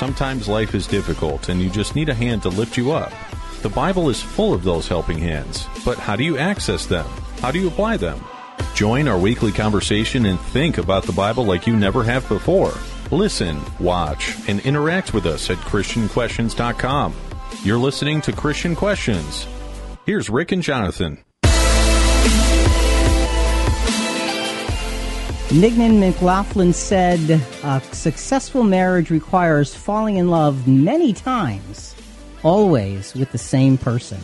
Sometimes life is difficult and you just need a hand to lift you up. The Bible is full of those helping hands, but how do you access them? How do you apply them? Join our weekly conversation and think about the Bible like you never have before. Listen, watch, and interact with us at ChristianQuestions.com. You're listening to Christian Questions. Here's Rick and Jonathan. Mignon McLaughlin said, A successful marriage requires falling in love many times, always with the same person.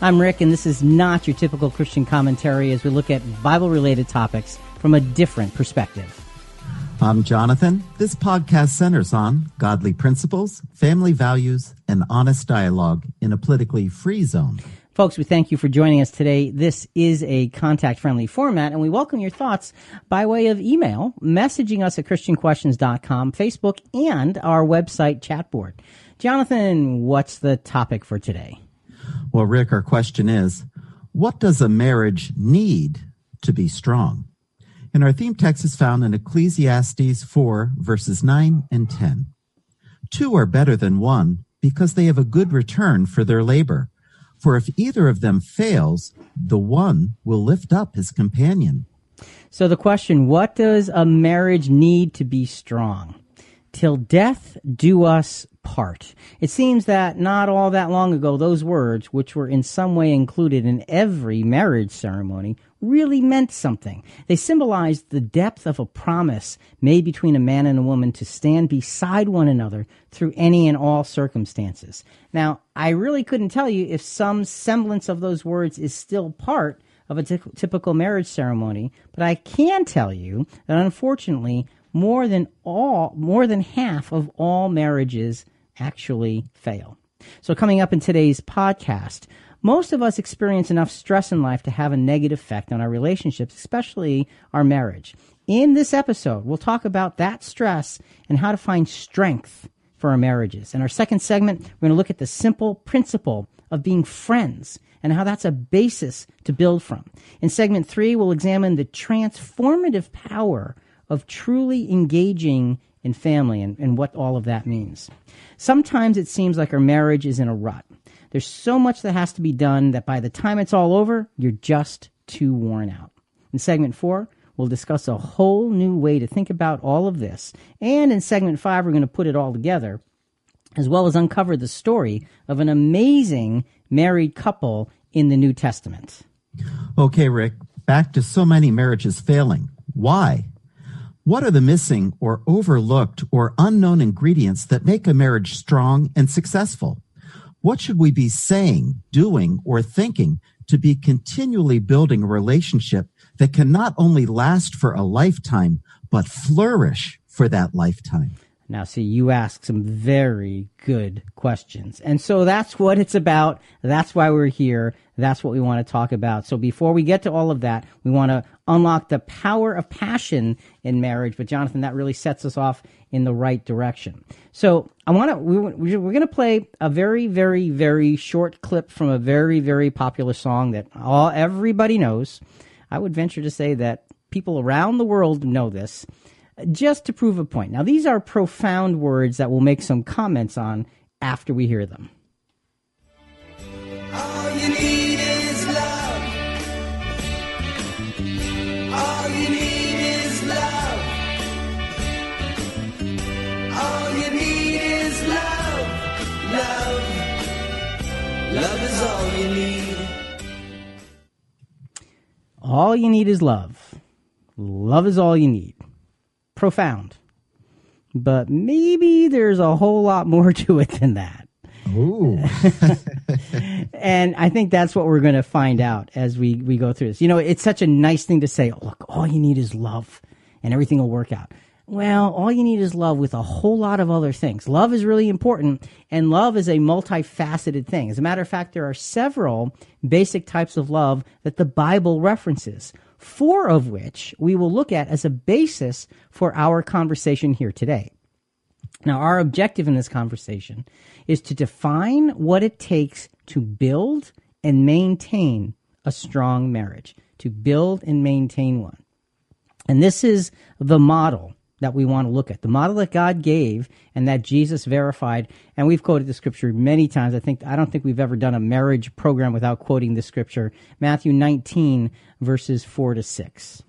I'm Rick, and this is not your typical Christian commentary as we look at Bible related topics from a different perspective. I'm Jonathan. This podcast centers on godly principles, family values, and honest dialogue in a politically free zone. Folks, we thank you for joining us today. This is a contact friendly format, and we welcome your thoughts by way of email, messaging us at ChristianQuestions.com, Facebook, and our website chat board. Jonathan, what's the topic for today? Well, Rick, our question is what does a marriage need to be strong? And our theme text is found in Ecclesiastes 4, verses 9 and 10. Two are better than one because they have a good return for their labor. For if either of them fails, the one will lift up his companion. So the question, what does a marriage need to be strong? Till death do us It seems that not all that long ago, those words, which were in some way included in every marriage ceremony, really meant something. They symbolized the depth of a promise made between a man and a woman to stand beside one another through any and all circumstances. Now, I really couldn't tell you if some semblance of those words is still part of a t- typical marriage ceremony, but I can tell you that unfortunately, more than all, more than half of all marriages actually fail. So coming up in today's podcast, most of us experience enough stress in life to have a negative effect on our relationships, especially our marriage. In this episode, we'll talk about that stress and how to find strength for our marriages. In our second segment, we're going to look at the simple principle of being friends and how that's a basis to build from. In segment three, we'll examine the transformative power of truly engaging in family and, and what all of that means. Sometimes it seems like our marriage is in a rut. There's so much that has to be done that by the time it's all over, you're just too worn out. In segment four, we'll discuss a whole new way to think about all of this. And in segment five, we're going to put it all together, as well as uncover the story of an amazing married couple in the New Testament. Okay, Rick, back to so many marriages failing. Why? What are the missing or overlooked or unknown ingredients that make a marriage strong and successful? What should we be saying, doing, or thinking to be continually building a relationship that can not only last for a lifetime, but flourish for that lifetime? Now, see, you ask some very good questions. And so that's what it's about. That's why we're here. That's what we want to talk about. So before we get to all of that, we want to unlock the power of passion in marriage. But Jonathan, that really sets us off in the right direction. So I want to, we, we're going to play a very, very, very short clip from a very, very popular song that all, everybody knows. I would venture to say that people around the world know this just to prove a point. Now, these are profound words that we'll make some comments on after we hear them. All you need is love. All you need is love. All you need is love. Love. Love is all you need. All you need is love. Love is all you need. Profound. But maybe there's a whole lot more to it than that. Ooh. and I think that's what we're going to find out as we, we go through this. You know, it's such a nice thing to say, oh, look, all you need is love and everything will work out. Well, all you need is love with a whole lot of other things. Love is really important, and love is a multifaceted thing. As a matter of fact, there are several basic types of love that the Bible references, four of which we will look at as a basis for our conversation here today. Now, our objective in this conversation is to define what it takes to build and maintain a strong marriage, to build and maintain one. And this is the model that we want to look at. The model that God gave and that Jesus verified. And we've quoted the scripture many times. I think, I don't think we've ever done a marriage program without quoting the scripture. Matthew 19 verses 4 to 6.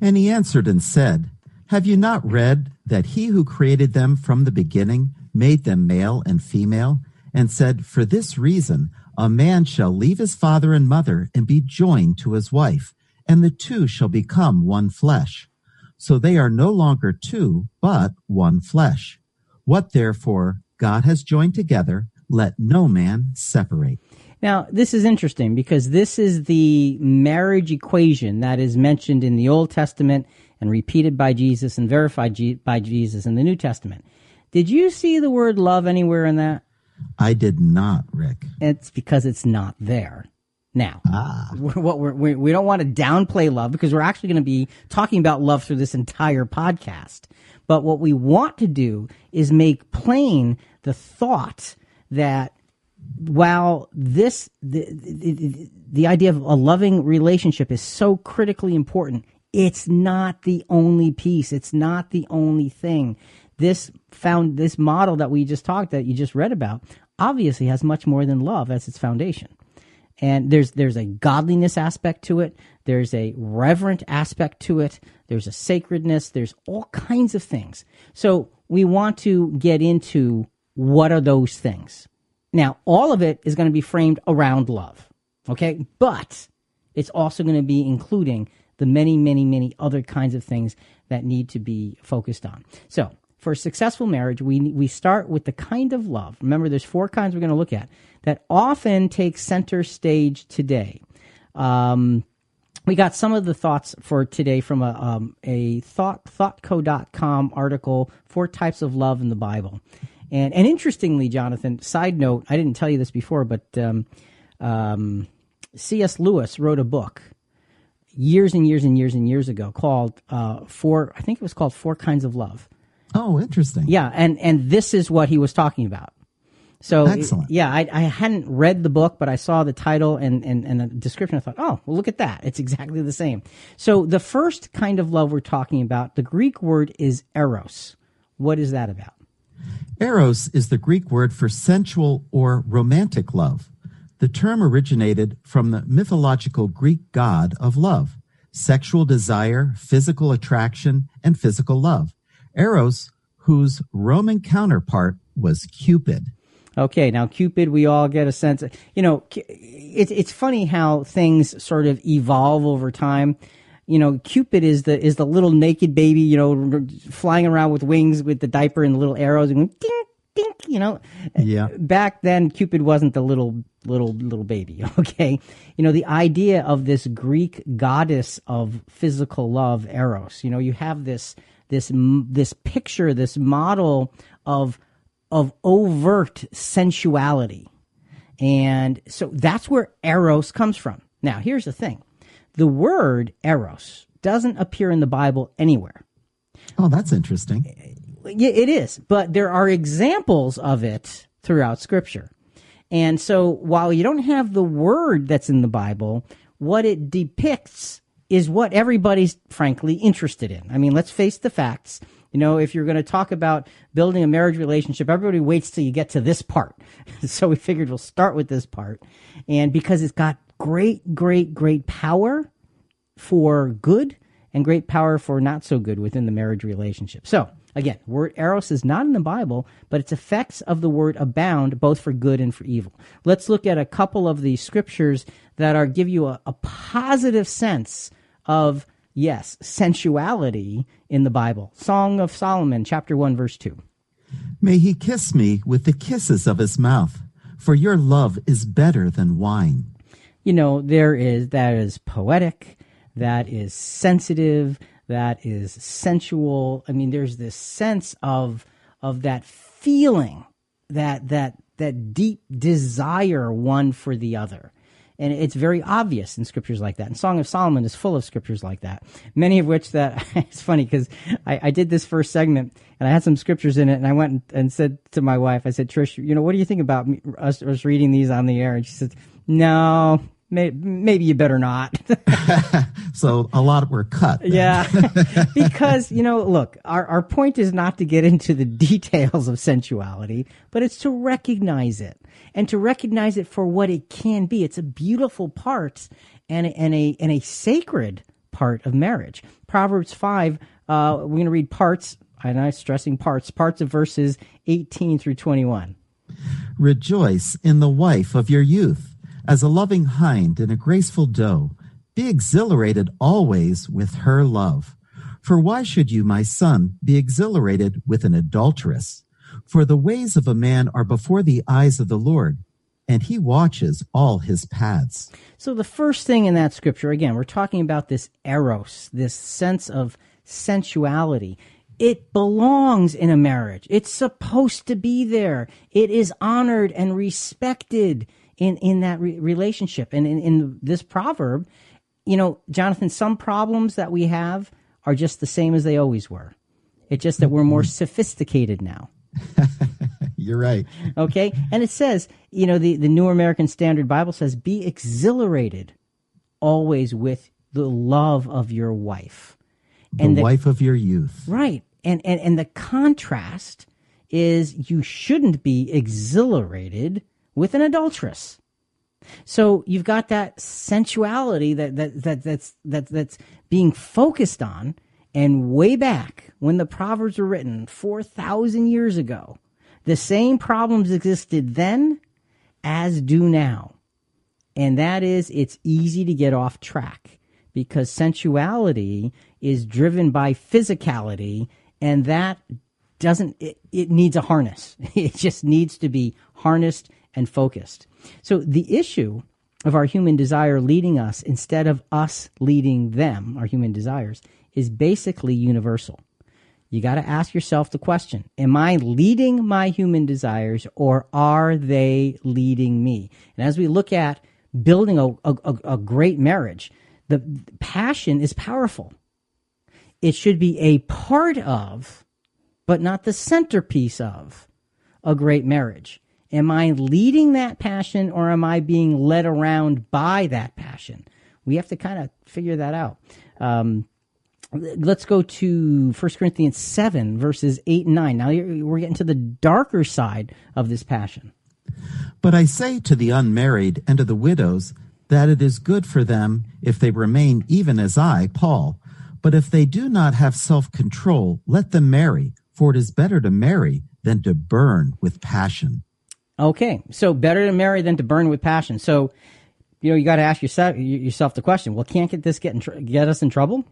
And he answered and said, Have you not read that he who created them from the beginning made them male and female, and said, For this reason, a man shall leave his father and mother and be joined to his wife, and the two shall become one flesh. So they are no longer two, but one flesh. What therefore God has joined together, let no man separate. Now, this is interesting because this is the marriage equation that is mentioned in the Old Testament and repeated by Jesus and verified G- by Jesus in the New Testament. Did you see the word love anywhere in that? I did not, Rick. It's because it's not there. Now, Ah, what we're, we we don't want to downplay love because we're actually going to be talking about love through this entire podcast. But what we want to do is make plain the thought that while this the, the, the- the idea of a loving relationship is so critically important, it's not the only piece. It's not the only thing. This found this model that we just talked that you just read about obviously has much more than love as its foundation and there's there's a godliness aspect to it. There's a reverent aspect to it. There's a sacredness. There's all kinds of things. So we want to get into what are those things. Now all of it is going to be framed around love okay? But it's also going to be including the many many many other kinds of things that need to be focused on. So for a successful marriage, we we start with the kind of love. Remember, there's four kinds we're going to look at that often take center stage today. Um, we got some of the thoughts for today from a um, a thought thoughtco.com article four types of love in the bible and and interestingly jonathan side note i didn't tell you this before but um, um, cs lewis wrote a book years and years and years and years ago called uh, four i think it was called four kinds of love oh, interesting. yeah, and and this is what he was talking about. So Excellent. yeah, I, I hadn't read the book, but I saw the title and, and, and the description. I thought, oh, well, look at that. It's exactly the same. So the first kind of love we're talking about, the Greek word is eros. What is that about? Eros is the Greek word for sensual or romantic love. The term originated from the mythological Greek god of love, sexual desire, physical attraction, and physical love. Eros, whose Roman counterpart was Cupid. Okay, now Cupid, we all get a sense. Of, you know, it's it's funny how things sort of evolve over time. You know, Cupid is the is the little naked baby, you know, flying around with wings with the diaper and the little arrows and going ding ding. You know, Yeah. back then Cupid wasn't the little little little baby. Okay, you know the idea of this Greek goddess of physical love, Eros. You know, you have this this this picture, this model of of overt sensuality. And so that's where eros comes from. Now, here's the thing. The word eros doesn't appear in the Bible anywhere. Oh, that's interesting. Yeah, it is, but there are examples of it throughout scripture. And so while you don't have the word that's in the Bible, what it depicts is what everybody's frankly interested in. I mean, let's face the facts. You know, if you're going to talk about building a marriage relationship, everybody waits till you get to this part. so we figured we'll start with this part. And because it's got great, great, great power for good and great power for not so good within the marriage relationship. So, again, word eros is not in the Bible, but its effects of the word abound both for good and for evil. Let's look at a couple of the scriptures that are give you a, a positive sense of yes, sensuality in the Bible. Song of Solomon, chapter 1 verse 2. May he kiss me with the kisses of his mouth, for your love is better than wine. you know there is that is poetic that is sensitive that is sensual i mean there's this sense of of that feeling that that that deep desire one for the other and it's very obvious in scriptures like that. And song of solomon is full of scriptures like that. Many of which that it's funny because I, I did this first segment and i had some scriptures in it and i went and, and said to my wife i said trish you know what do you think about me, us, us reading these on the air? And she said no maybe you better not. So a lot were cut. then. yeah. because, you know, look, our, our point is not to get into the details of sensuality, but it's to recognize it and to recognize it for what it can be. It's a beautiful part and, a- and a, and a sacred part of marriage. Proverbs 5, uh, we're going to read parts, and I'm stressing parts, parts of verses 18 through 21. Rejoice in the wife of your youth, as a loving hind and a graceful doe. Be exhilarated always with her love. For why should you, my son, be exhilarated with an adulteress? For the ways of a man are before the eyes of the Lord, and he watches all his paths. So the first thing in that scripture, again, we're talking about this eros, this sense of sensuality. It belongs in a marriage. It's supposed to be there. It is honored and respected in, in that re- relationship. And in, in this proverb, you know, Jonathan, some problems that we have are just the same as they always were. It's just that we're more mm-hmm. sophisticated now. You're right. Okay. and it says, you know, the, the New American Standard Bible says, be exhilarated always with the love of your wife. The And the- wife of your youth. Right. And, and, and the contrast is you shouldn't be exhilarated with an adulteress. So you've got that sensuality that, that, that that's, that, that's being focused on. And way back when the Proverbs were written 4,000 years ago, the same problems existed then as do now. And that is, it's easy to get off track because sensuality is driven by physicality, and that doesn't, it, it needs a harness. It just needs to be harnessed and focused. So the issue of our human desire leading us instead of us leading them, our human desires, is basically universal. You got to ask yourself the question Am I leading my human desires or are they leading me? And as we look at building a, a, a- great marriage, the passion is powerful. It should be a part of, but not the centerpiece of, a great marriage. Am I leading that passion or am I being led around by that passion? We have to kind of figure that out. Um, let's go to 1 Corinthians 7, verses 8 and 9. Now we're getting to the darker side of this passion. But I say to the unmarried and to the widows that it is good for them if they remain even as I, Paul. But if they do not have self control, let them marry, for it is better to marry than to burn with passion. Okay, so better to marry than to burn with passion. So, you know, you got to ask yourself, yourself the question: Well, can't get this get in tr- get us in trouble?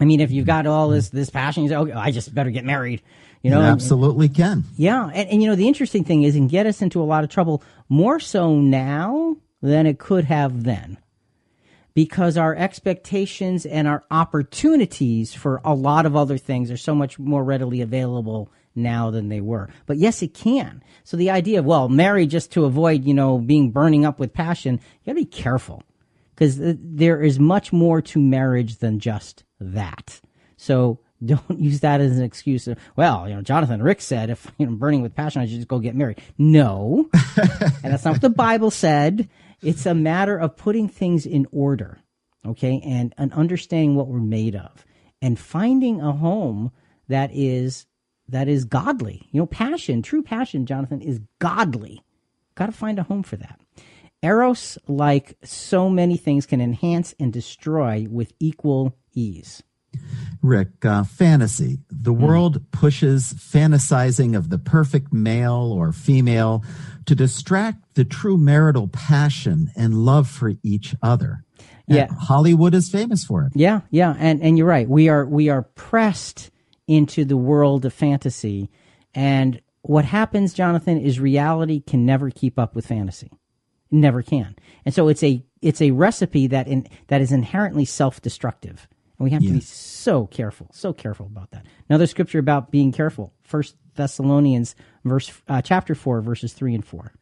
I mean, if you've got all this this passion, you say, "Okay, I just better get married." You know, and- absolutely can. Yeah, and, and you know the interesting thing is, and get us into a lot of trouble more so now than it could have then, because our expectations and our opportunities for a lot of other things are so much more readily available now than they were. But yes, it can. So the idea of well, marry just to avoid you know being burning up with passion, you got to be careful because there is much more to marriage than just that. So don't use that as an excuse. Of, well, you know, Jonathan Rick said if you know I'm burning with passion, I should just go get married. No, and that's not what the Bible said. It's a matter of putting things in order, okay, and and understanding what we're made of, and finding a home that is that is godly. You know, passion, true passion, Jonathan, is godly. Got to find a home for that. Eros, like so many things, can enhance and destroy with equal ease. Rick, uh, fantasy. The world pushes fantasizing of the perfect male or female to distract the true marital passion and love for each other. And Yeah. Hollywood is famous for it. Yeah, yeah, and and you're right. We are we are pressed into the world of fantasy, and what happens, Jonathan, is reality can never keep up with fantasy. It never can, and so it's a it's a recipe that in that is inherently self destructive, and we have to be so careful, so careful about that. Another scripture about being careful: First Thessalonians verse uh, chapter four, verses three and four.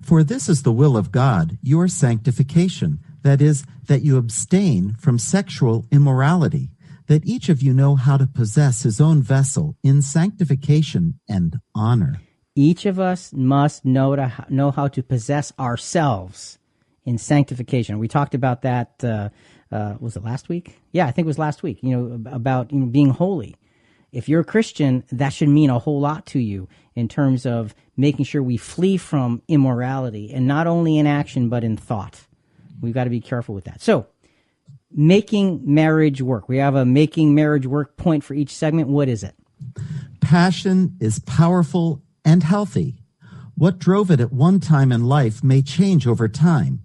For this is the will of God, your sanctification, that is, that you abstain from sexual immorality, that each of you know how to possess his own vessel in sanctification and honor. Each of us must know to know how to possess ourselves in sanctification. We talked about that. Uh, uh, was it last week? Yeah, I think it was last week. You know about you know, being holy. If you're a Christian, that should mean a whole lot to you in terms of making sure we flee from immorality, and not only in action but in thought. We've got to be careful with that. So, making marriage work. We have a making marriage work point for each segment. What is it? Passion is powerful and healthy. What drove it at one time in life may change over time.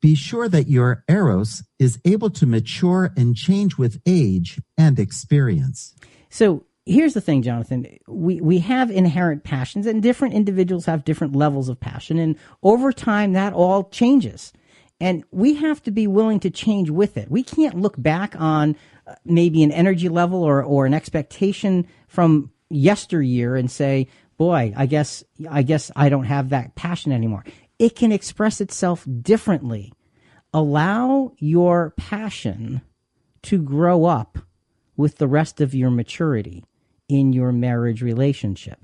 Be sure that your eros is able to mature and change with age and experience. So here's the thing, Jonathan. We we have inherent passions, and different individuals have different levels of passion, and over time that all changes. And we have to be willing to change with it. We can't look back on uh, maybe an energy level or, or an expectation from yesteryear and say, boy, I guess, I guess I don't have that passion anymore. It can express itself differently. Allow your passion to grow up with the rest of your maturity in your marriage relationship.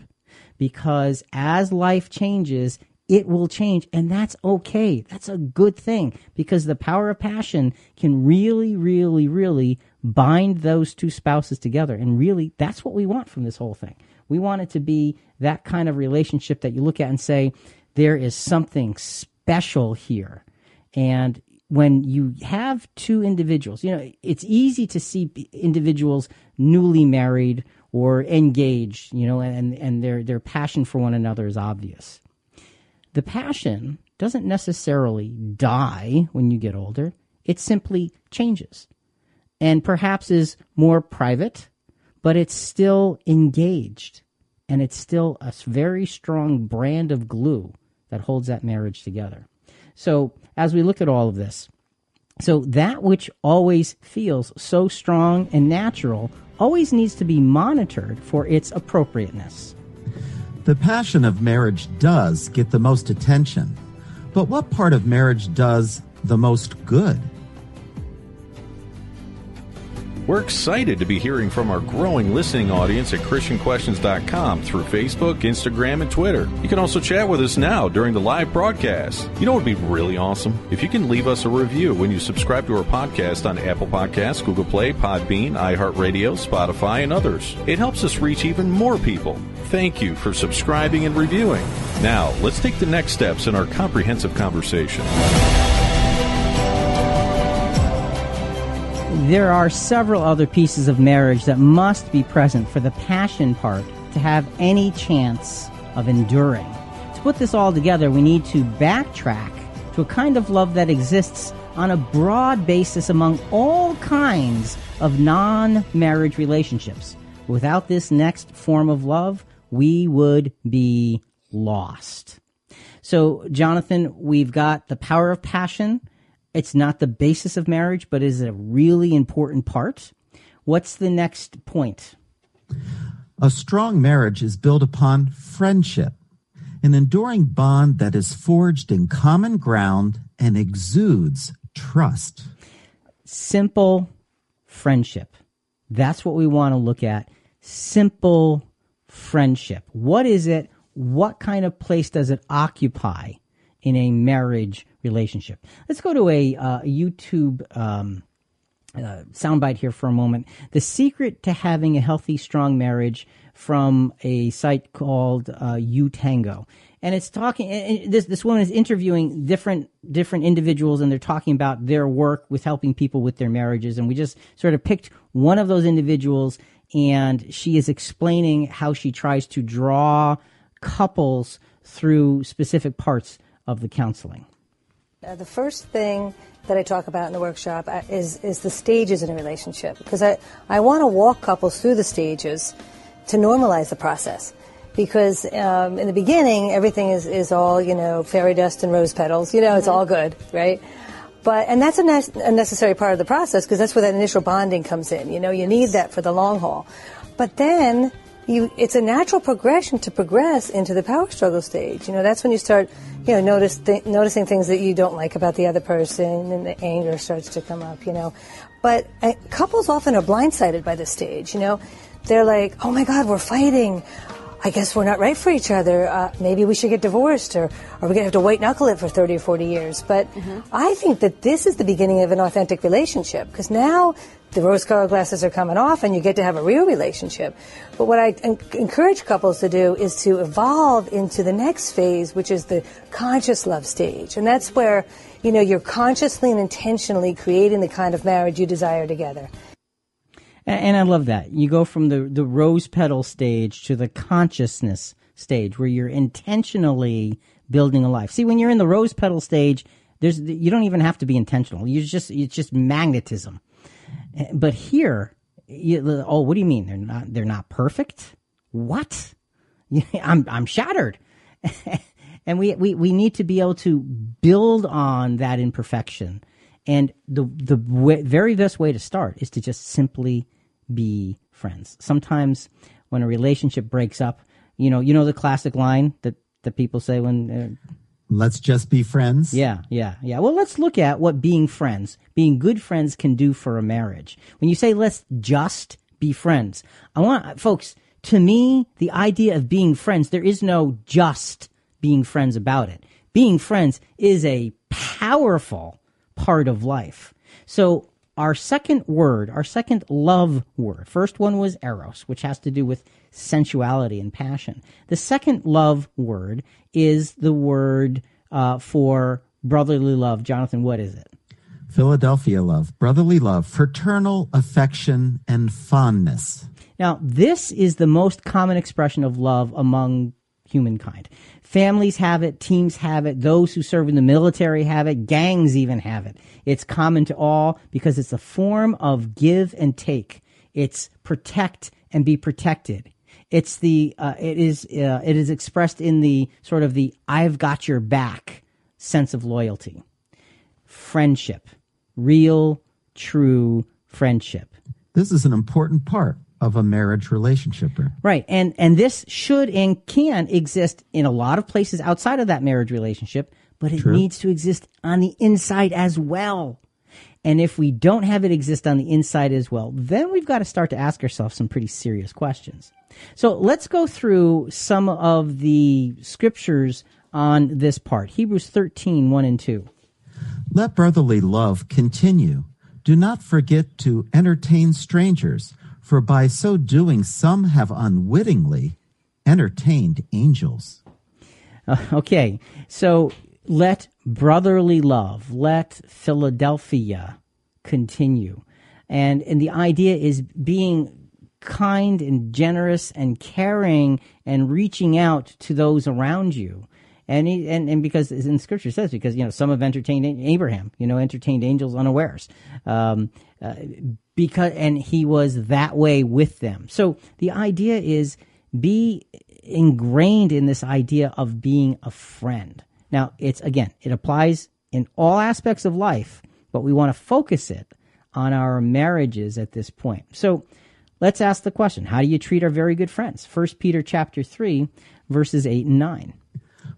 Because as life changes, it will change and that's okay. That's a good thing because the power of passion can really, really, really bind those two spouses together. And really, that's what we want from this whole thing. We want it to be that kind of relationship that you look at and say, there is something special here. And when you have two individuals, you know, it's easy to see individuals newly married or engaged, you know, and, and their, their passion for one another is obvious the passion doesn't necessarily die when you get older. It simply changes and perhaps is more private, but it's still engaged and it's still a very strong brand of glue that holds that marriage together. So, as we look at all of this, so that which always feels so strong and natural always needs to be monitored for its appropriateness. The passion of marriage does get the most attention, but what part of marriage does the most good? We're excited to be hearing from our growing listening audience at ChristianQuestions.com through Facebook, Instagram, and Twitter. You can also chat with us now during the live broadcast. You know what would be really awesome? If you can leave us a review when you subscribe to our podcast on Apple Podcasts, Google Play, Podbean, iHeartRadio, Spotify, and others. It helps us reach even more people. Thank you for subscribing and reviewing. Now, let's take the next steps in our comprehensive conversation. There are several other pieces of marriage that must be present for the passion part to have any chance of enduring. To put this all together, we need to backtrack to a kind of love that exists on a broad basis among all kinds of non marriage relationships. Without this next form of love, we would be lost. So, Jonathan, we've got the power of passion it's not the basis of marriage, but is a really important part. What's the next point? A strong marriage is built upon friendship, an enduring bond that is forged in common ground and exudes trust. Simple friendship. That's what we want to look at. Simple friendship. What is it? What kind of place does it occupy in a marriage relationship. Let's go to a uh, YouTube um, uh, soundbite here for a moment. The secret to having a healthy, strong marriage from a site called uh, YourTango. And it's talking. This this woman is interviewing different different individuals, and they're talking about their work with helping people with their marriages. And we just sort of picked one of those individuals, and she is explaining how she tries to draw couples through specific parts of the counseling. Uh, the first thing that I talk about in the workshop uh, is, is the stages in a relationship because I, I want to walk couples through the stages to normalize the process. Because um, in the beginning, everything is, is all, you know, fairy dust and rose petals. You know, it's all good, right? But, and that's a, ne- a necessary part of the process because that's where that initial bonding comes in. You know, you need that for the long haul. But then you, it's a natural progression to progress into the power struggle stage. You know, that's when you start, you know, notice th- noticing things that you don't like about the other person, and the anger starts to come up. You know, but uh, couples often are blindsided by this stage. You know, they're like, "Oh my God, we're fighting." I guess we're not right for each other. Uh, maybe we should get divorced, or, or we're going to have to white knuckle it for 30 or 40 years. But I think that this is the beginning of an authentic relationship because now the rose colored glasses are coming off and you get to have a real relationship. But what I en- encourage couples to do is to evolve into the next phase, which is the conscious love stage. And that's where, you know, you're consciously and intentionally creating the kind of marriage you desire together. And, and I love that. You go from the, the rose petal stage to the consciousness stage where you're intentionally building a life. See, when you're in the rose petal stage, there's, you don't even have to be intentional. You just, it's just magnetism. But here, you, oh, what do you mean? They're not, they're not perfect? What? I'm, I'm shattered. and we, we, we need to be able to build on that imperfection. And the, the very best way to start is to just simply be friends. Sometimes when a relationship breaks up, you know, you know the classic line that, that people say when, uh, Let's just be friends. yeah, yeah, yeah. Well, let's look at what being friends, being good friends can do for a marriage. When you say let's just be friends, I want, folks, to me, the idea of being friends, there is no just being friends about it. Being friends is a powerful part of life. So our second word, our second love word, first one was eros, which has to do with sensuality and passion. The second love word is the word uh, for brotherly love. Jonathan, what is it? Philadelphia love, brotherly love, fraternal affection, and fondness. Now, this is the most common expression of love among humankind. Families have it, teams have it, those who serve in the military have it, gangs even have it. It's common to all because it's a form of give and take. It's protect and be protected. It's the uh, it is uh, it is expressed in the sort of the I've got your back sense of loyalty, friendship, real, true friendship. This is an important part of a marriage relationship. Right. And and this should and can exist in a lot of places outside of that marriage relationship, but it needs to exist on the inside as well. And if we don't have it exist on the inside as well, then we've got to start to ask ourselves some pretty serious questions. So let's go through some of the scriptures on this part. Hebrews 13, 1 and 2. Let brotherly love continue. Do not forget to entertain strangers, for by so doing some have unwittingly entertained angels. Okay, so let brotherly love, let Philadelphia continue. And, and the idea is being kind and generous and caring and reaching out to those around you. And, he, and and because in scripture says because you know some have entertained Abraham you know entertained angels unawares um, uh, because and he was that way with them. So the idea is be ingrained in this idea of being a friend. Now it's again it applies in all aspects of life but we want to focus it on our marriages at this point. So let's ask the question how do you treat our very good friends? First peter chapter 3 verses 8 and 9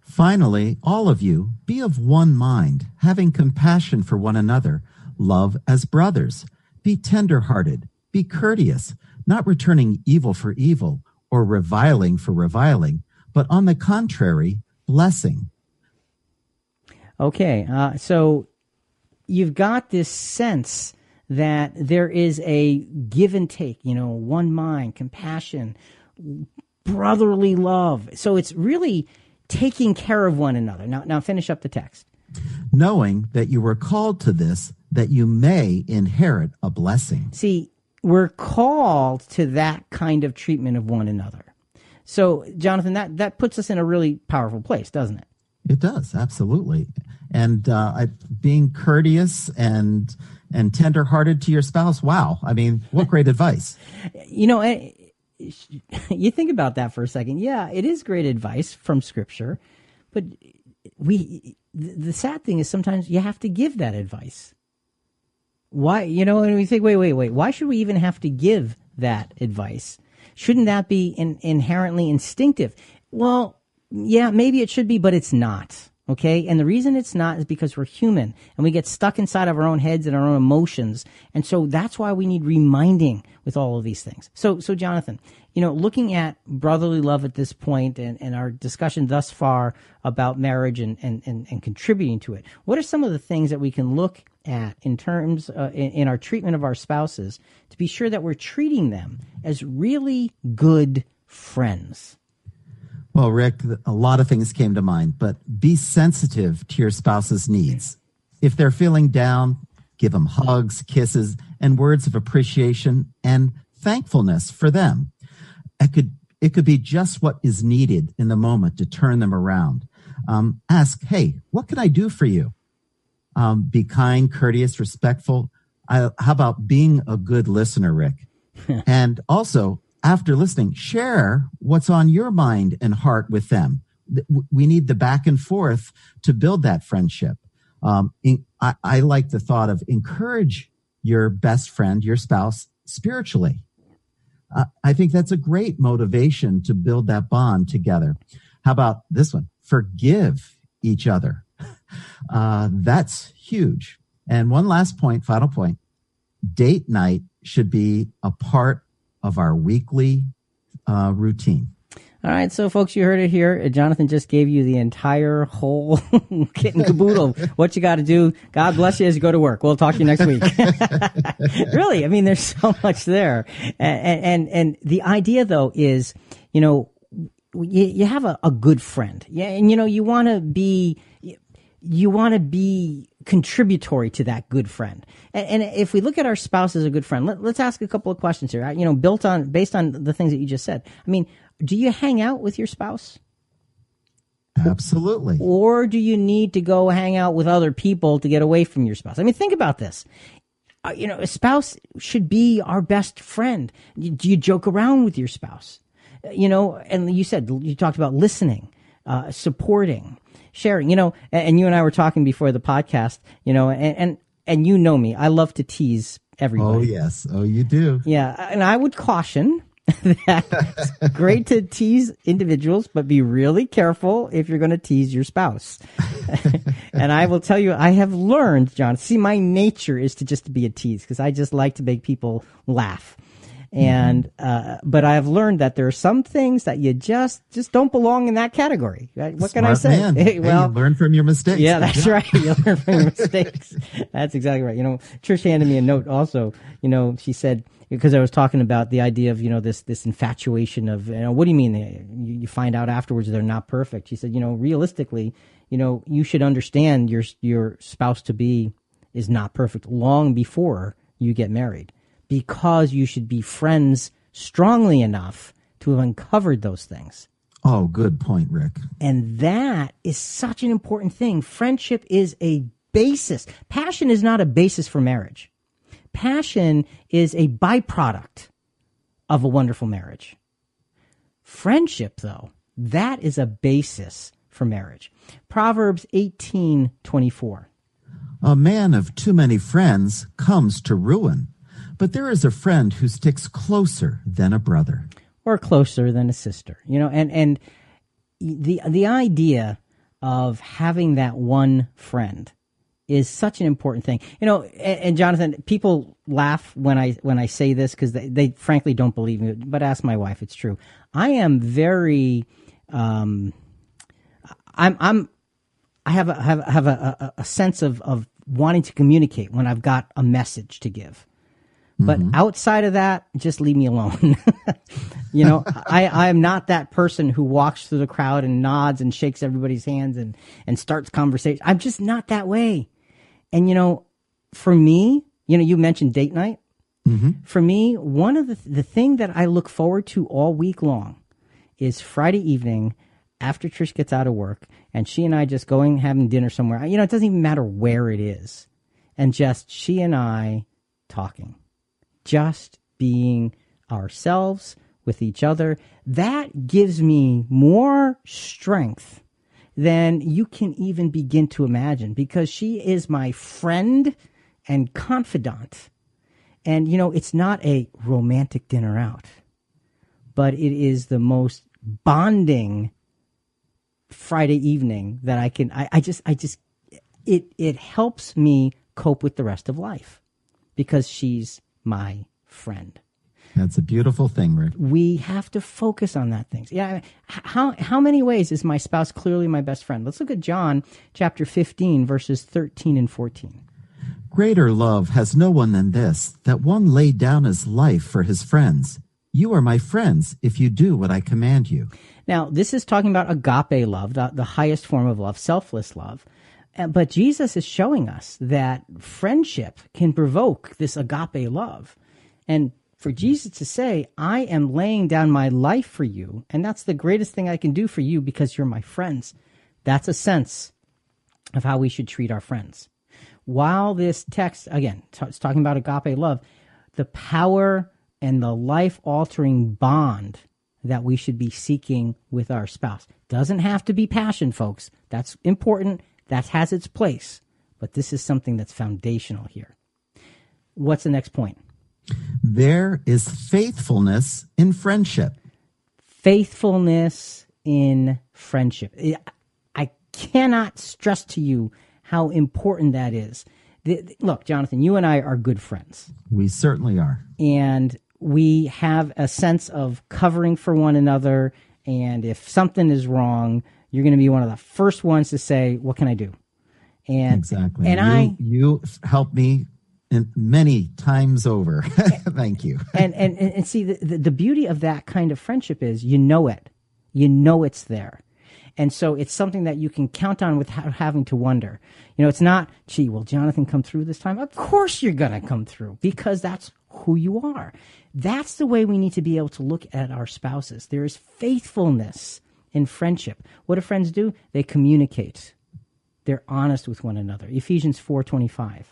Finally, all of you, be of one mind, having compassion for one another, love as brothers, be tender-hearted, be courteous, not returning evil for evil, or reviling for reviling, but on the contrary, blessing. Okay, uh, so you've got this sense that there is a give and take, you know, one mind, compassion, brotherly love. So it's really taking care of one another. Now, now finish up the text. knowing that you were called to this, that you may inherit a blessing. See, we're called to that kind of treatment of one another. So, Jonathan, that, that puts us in a really powerful place, doesn't it? It does, absolutely. And uh, I, being courteous and and tenderhearted to your spouse. Wow, I mean, what great advice! You know, eh, you think about that for a second. Yeah, it is great advice from Scripture, but we. The the sad thing is sometimes you have to give that advice. Why, you know, and we think, wait, wait, wait. Why should we even have to give that advice? Shouldn't that be in, inherently instinctive? Well, yeah, maybe it should be, but it's not. Okay. And the reason it's not is because we're human and we get stuck inside of our own heads and our own emotions. And so that's why we need reminding with all of these things. So, so Jonathan, you know, looking at brotherly love at this point and, and our discussion thus far about marriage and, and, and, and contributing to it, what are some of the things that we can look at in terms uh, in, in our treatment of our spouses to be sure that we're treating them as really good friends? Well, Rick, a lot of things came to mind, but be sensitive to your spouse's needs. If they're feeling down, give them hugs, kisses, and words of appreciation and thankfulness for them. It could, it could be just what is needed in the moment to turn them around. Um, ask, hey, what can I do for you? Um, be kind, courteous, respectful. I, how about being a good listener, Rick? and also, after listening, share what's on your mind and heart with them. We need the back and forth to build that friendship. Um, I, I like the thought of encourage your best friend, your spouse, spiritually. Uh, I think that's a great motivation to build that bond together. How about this one? Forgive each other. Uh, that's huge. And one last point, final point. Date night should be a part of our weekly uh, routine. All right, so folks, you heard it here. Jonathan just gave you the entire whole kit and caboodle. what you got to do. God bless you as you go to work. We'll talk to you next week. really, I mean, there's so much there, and and and the idea though is, you know, you, you have a, a good friend, yeah, and you know, you want to be, you want to be contributory to that good friend. And, and, if we look at our spouse as a good friend, let, us ask a couple of questions here. You know, built on based on the things that you just said. I mean, do you hang out with your spouse? Absolutely. Or do you need to go hang out with other people to get away from your spouse? I mean, think about this. Uh, you know, a spouse should be our best friend. Do you joke around with your spouse? You know, and you said you talked about listening, uh, supporting, sharing. You know, and, and, you and I were talking before the podcast. You know, and, and and you know me, I love to tease everybody. Oh yes, oh you do. Yeah, and I would caution That's great to tease individuals, but be really careful if you're going to tease your spouse. and I will tell you, I have learned, John, see, my nature is to just be a tease because I just like to make people laugh. And, uh, but I have learned that there are some things that you just, just don't belong in that category. What Smart can I say? Hey, well, hey, learn from your mistakes. Yeah, that's right. You learn from your mistakes. That's exactly right. You know, Trish handed me a note also. You know, she said, because I was talking about the idea of you know this this infatuation of you know what do you mean you, you find out afterwards they're not perfect. She said you know realistically you know you should understand your your spouse to be is not perfect long before you get married because you should be friends strongly enough to have uncovered those things. Oh, good point, Rick. And that is such an important thing. Friendship is a basis. Passion is not a basis for marriage. Passion is a byproduct of a wonderful marriage. Friendship, though, that is a basis for marriage. Proverbs 18:24. A man of too many friends comes to ruin, but there is a friend who sticks closer than a brother or closer than a sister. You know, and and the the idea of having that one friend is such an important thing. You know, and, and Jonathan, people laugh when I when I say this because they, they frankly don't believe me. But ask my wife; it's true. I am very, um, I'm I'm I have a, have have a, a, a sense of of wanting to communicate when I've got a message to give. But mm-hmm. outside of that, just leave me alone. you know, I, I am not that person who walks through the crowd and nods and shakes everybody's hands and, and starts conversation. I'm just not that way. And you know, for me, you know, you mentioned date night. Mm-hmm. For me, one of the the thing that I look forward to all week long is Friday evening after Trish gets out of work and she and I just going having dinner somewhere. You know, it doesn't even matter where it is, and just she and I talking, just being ourselves with each other. That gives me more strength than you can even begin to imagine because she is my friend and confidant. And, you know, it's not a romantic dinner out, but it is the most bonding Friday evening that I can, I, I just, I just, it, it helps me cope with the rest of life because she's my friend. That's a beautiful thing, Rick. We have to focus on that things. Yeah. How, how many ways is my spouse clearly my best friend? Let's look at John chapter 15, verses 13 and 14. Greater love has no one than this, that one laid down his life for his friends. You are my friends if you do what I command you. Now, this is talking about agape love, the, the highest form of love, selfless love. Uh, But Jesus is showing us that friendship can provoke this agape love. And for Jesus to say, I am laying down my life for you, and that's the greatest thing I can do for you because you're my friends, that's a sense of how we should treat our friends. While this text, again, t- it's talking about agape love, the power and the life altering bond that we should be seeking with our spouse doesn't have to be passion, folks. That's important, that has its place, but this is something that's foundational here. What's the next point? There is faithfulness in friendship. faithfulness in friendship. I- cannot stress to you how important that is. Look, Jonathan, you and I are good friends, We certainly are. and we have a sense of covering for one another. And if something is wrong, you're going to be one of the first ones to say, "What can I do?" And Exactly. and you, I you helped me in many times over. Thank you. and, and and and see the, the the beauty of that kind of friendship is you know it you know it's there and so it's something that you can count on without having to wonder you know it's not gee will jonathan come through this time of course you're going to come through because that's who you are that's the way we need to be able to look at our spouses there is faithfulness in friendship what do friends do they communicate they're honest with one another ephesians 4.25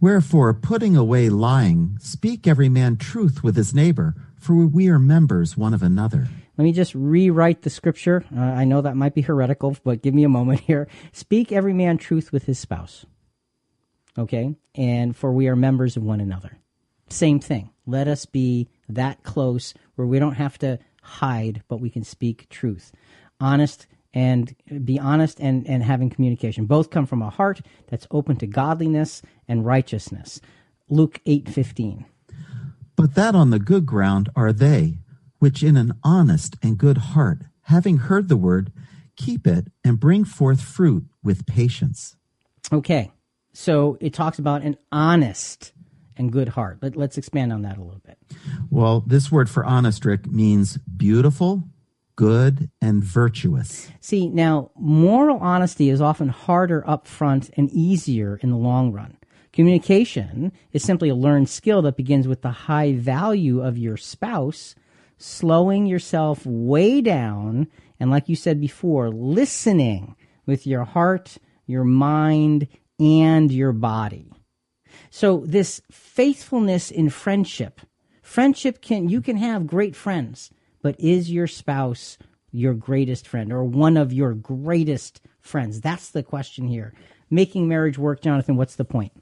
Wherefore, putting away lying, speak every man truth with his neighbor, for we are members one of another. Let me just rewrite the scripture. Uh, I know that might be heretical, but give me a moment here. Speak every man truth with his spouse. Okay? And for we are members of one another. Same thing. Let us be that close where we don't have to hide, but we can speak truth. Honest and be honest and, and having communication. Both come from a heart that's open to godliness and righteousness. Luke eight fifteen. But that on the good ground are they, which in an honest and good heart, having heard the word, keep it and bring forth fruit with patience. Okay, so it talks about an honest and good heart. Let, let's expand on that a little bit. Well, this word for honest, Rick, means beautiful, good, and virtuous. See, now, moral honesty is often harder up front and easier in the long run. Communication is simply a learned skill that begins with the high value of your spouse, slowing yourself way down, and like you said before, listening with your heart, your mind, and your body. So this faithfulness in friendship, friendship can you can have great friends, but is your spouse your greatest friend or one of your greatest friends? That's the question here. Making marriage work, Jonathan, what's the point?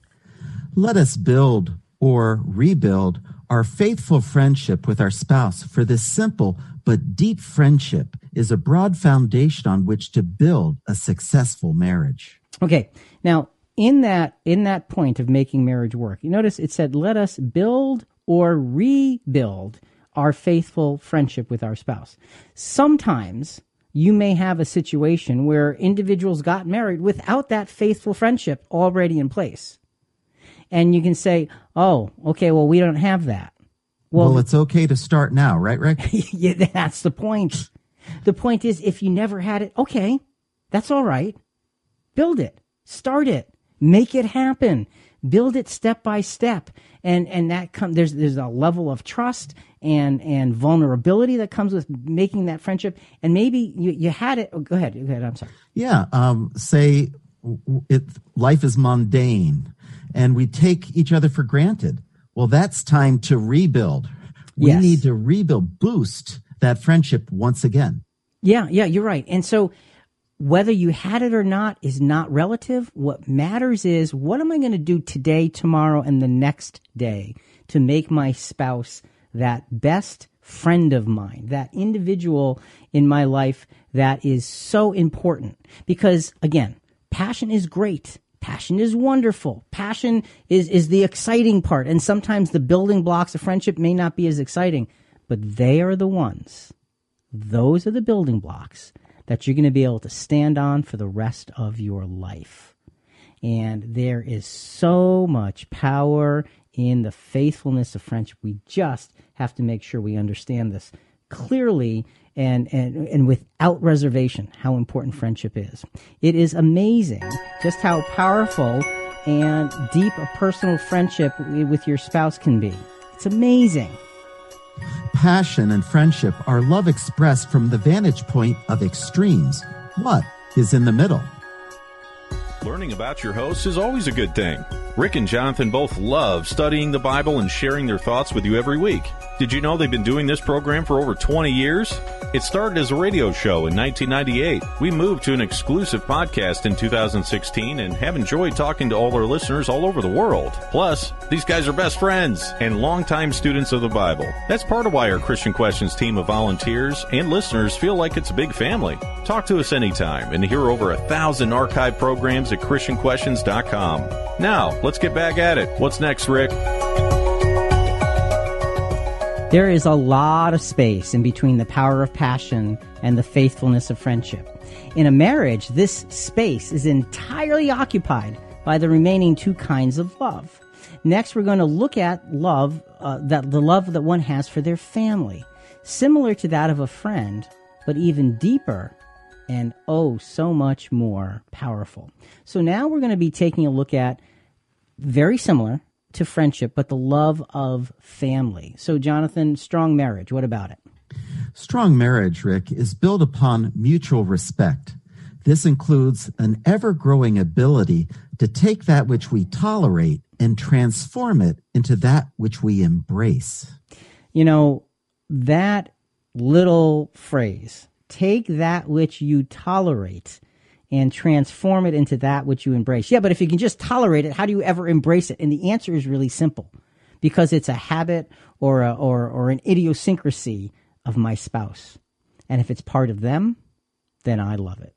Let us build or rebuild our faithful friendship with our spouse, for this simple but deep friendship is a broad foundation on which to build a successful marriage. Okay. Now, in that in that point of making marriage work, you notice it said let us build or rebuild our faithful friendship with our spouse. Sometimes you may have a situation where individuals got married without that faithful friendship already in place. And you can say, "Oh, okay, well we don't have that." Well, it's okay to start now, right, Rick? yeah, that's the point. The point is, if you never had it, okay, that's all right. Build it, start it, make it happen, build it step by step, and and that come there's there's a level of trust and and vulnerability that comes with making that friendship. And maybe you you had it. Oh, go ahead, go ahead. I'm sorry. Yeah. Um, say it, life is mundane and we take each other for granted. Well, that's time to rebuild. We Yes. need to rebuild, boost that friendship once again. Yeah, yeah, you're right. And so whether you had it or not is not relative. What matters is what am I going to do today, tomorrow, and the next day to make my spouse that best friend of mine, that individual in my life that is so important. Because again, passion is great, Passion is wonderful. Passion is, is the exciting part. And sometimes the building blocks of friendship may not be as exciting, but they are the ones. Those are the building blocks that you're going to be able to stand on for the rest of your life. And there is so much power in the faithfulness of friendship. We just have to make sure we understand this clearly and, and, and without reservation how important friendship is. It is amazing just how powerful and deep a personal friendship with your spouse can be. It's amazing. Passion and friendship are love expressed from the vantage point of extremes. What is in the middle? Learning about your hosts is always a good thing. Rick and Jonathan both love studying the Bible and sharing their thoughts with you every week. Did you know they've been doing this program for over 20 years? It started as a radio show in 1998. We moved to an exclusive podcast in 2016 and have enjoyed talking to all our listeners all over the world. Plus, these guys are best friends and longtime students of the Bible. That's part of why our Christian Questions team of volunteers and listeners feel like it's a big family. Talk to us anytime and hear over a thousand archive programs at ChristianQuestions.com. Now, let's get back at it. What's next, Rick? There is a lot of space in between the power of passion and the faithfulness of friendship. In a marriage, this space is entirely occupied by the remaining two kinds of love. Next, we're going to look at love, uh, that the love that one has for their family, similar to that of a friend, but even deeper and oh, so much more powerful. So now we're going to be taking a look at very similar to friendship, but the love of family. So, Jonathan, strong marriage, what about it? Strong marriage, Rick, is built upon mutual respect. This includes an ever growing ability to take that which we tolerate and transform it into that which we embrace. You know, that little phrase, take that which you tolerate and transform it into that which you embrace. Yeah, but if you can just tolerate it, how do you ever embrace it? And the answer is really simple because it's a habit or, a, or, or an idiosyncrasy of my spouse. And if it's part of them, then I love it.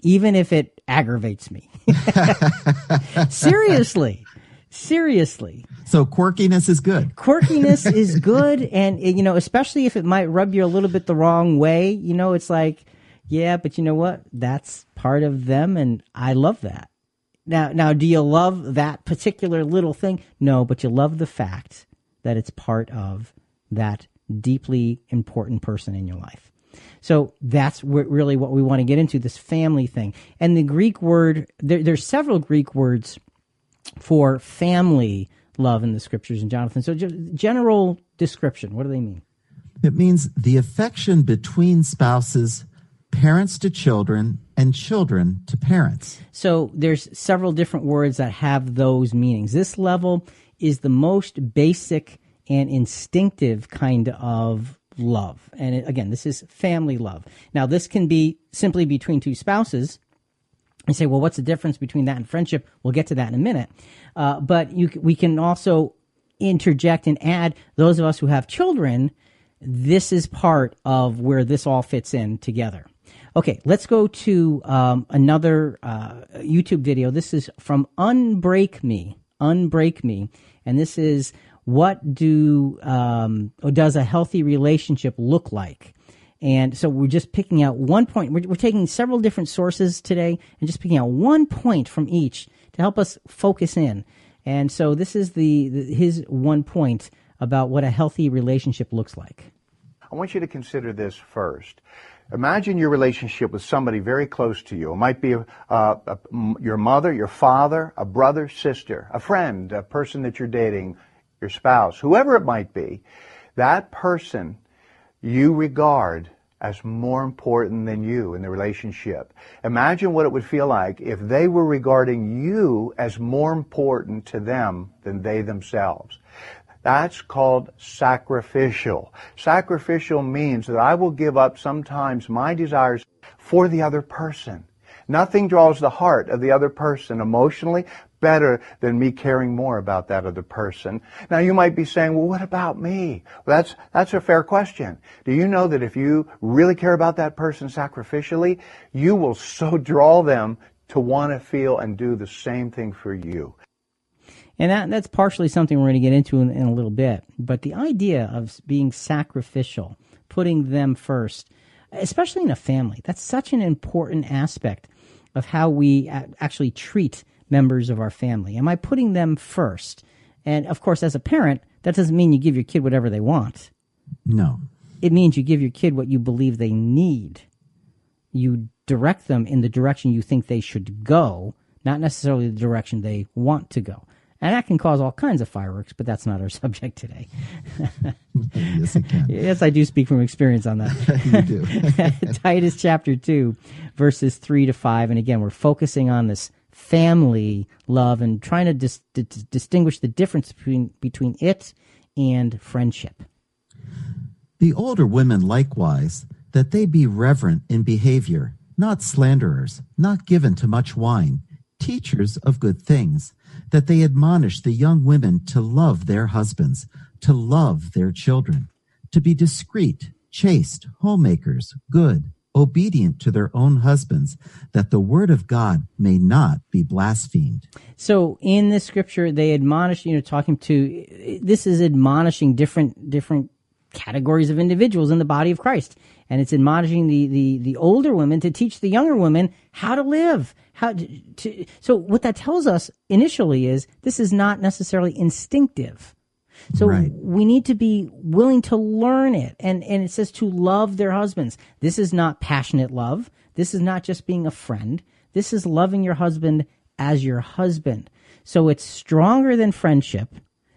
Even if it aggravates me. Seriously. Seriously. So quirkiness is good. Quirkiness is good. And, eh, you know, especially if it might rub you a little bit the wrong way, you know, it's like, yeah, but you know what? That's part of them, and I love that. Now, now, do you love that particular little thing? No, but you love the fact that it's part of that deeply important person in your life. So that's really what we want to get into this family thing. And the Greek word, there, there's several Greek words for family love in the scriptures. And Jonathan, so general description, what do they mean? It means the affection between spouses parents to children, and children to parents. So there's several different words that have those meanings. This level is the most basic and instinctive kind of love. And it, again, this is family love. Now, this can be simply between two spouses. You say, well, what's the difference between that and friendship? We'll get to that in a minute. Uh, but you, we can also interject and add those of us who have children. This is part of where this all fits in together. Okay, let's go to um, another uh, YouTube video. This is from Unbreak Me. Unbreak Me. And this is what do um, or does a healthy relationship look like? And so we're just picking out one point. We're, we're taking several different sources today and just picking out one point from each to help us focus in. And so this is the, the his one point about what a healthy relationship looks like. I want you to consider this first. Imagine your relationship with somebody very close to you. It might be uh, a, a, a, your mother, your father, a brother, sister, a friend, a person that you're dating, your spouse, whoever it might be. That person you regard as more important than you in the relationship. Imagine what it would feel like if they were regarding you as more important to them than they themselves. That's called sacrificial. Sacrificial means that I will give up sometimes my desires for the other person. Nothing draws the heart of the other person emotionally better than me caring more about that other person. Now you might be saying, well, what about me? Well, that's, that's a fair question. Do you know that if you really care about that person sacrificially, you will so draw them to want to feel and do the same thing for you. And that, that's partially something we're going to get into in, in a little bit. But the idea of being sacrificial, putting them first, especially in a family, that's such an important aspect of how we actually treat members of our family. Am I putting them first? And of course, as a parent, that doesn't mean you give your kid whatever they want. No. It means you give your kid what you believe they need. You direct them in the direction you think they should go, not necessarily the direction they want to go. And that can cause all kinds of fireworks, but that's not our subject today. yes, it can. yes, I do speak from experience on that. you do. Titus chapter 2, verses 3 to 5. And again, we're focusing on this family love and trying to dis- di- distinguish the difference between, between it and friendship. The older women likewise, that they be reverent in behavior, not slanderers, not given to much wine, teachers of good things, that they admonish the young women to love their husbands, to love their children, to be discreet, chaste, homemakers, good, obedient to their own husbands, that the word of God may not be blasphemed. So in this scripture, they admonish, you know, talking to, this is admonishing different, different categories of individuals in the body of Christ. And it's admonishing the, the, the older women to teach the younger women how to live. How to, to, so what that tells us initially is this is not necessarily instinctive. So Right. we need to be willing to learn it. And, and it says to love their husbands. This is not passionate love. This is not just being a friend. This is loving your husband as your husband. So it's stronger than friendship.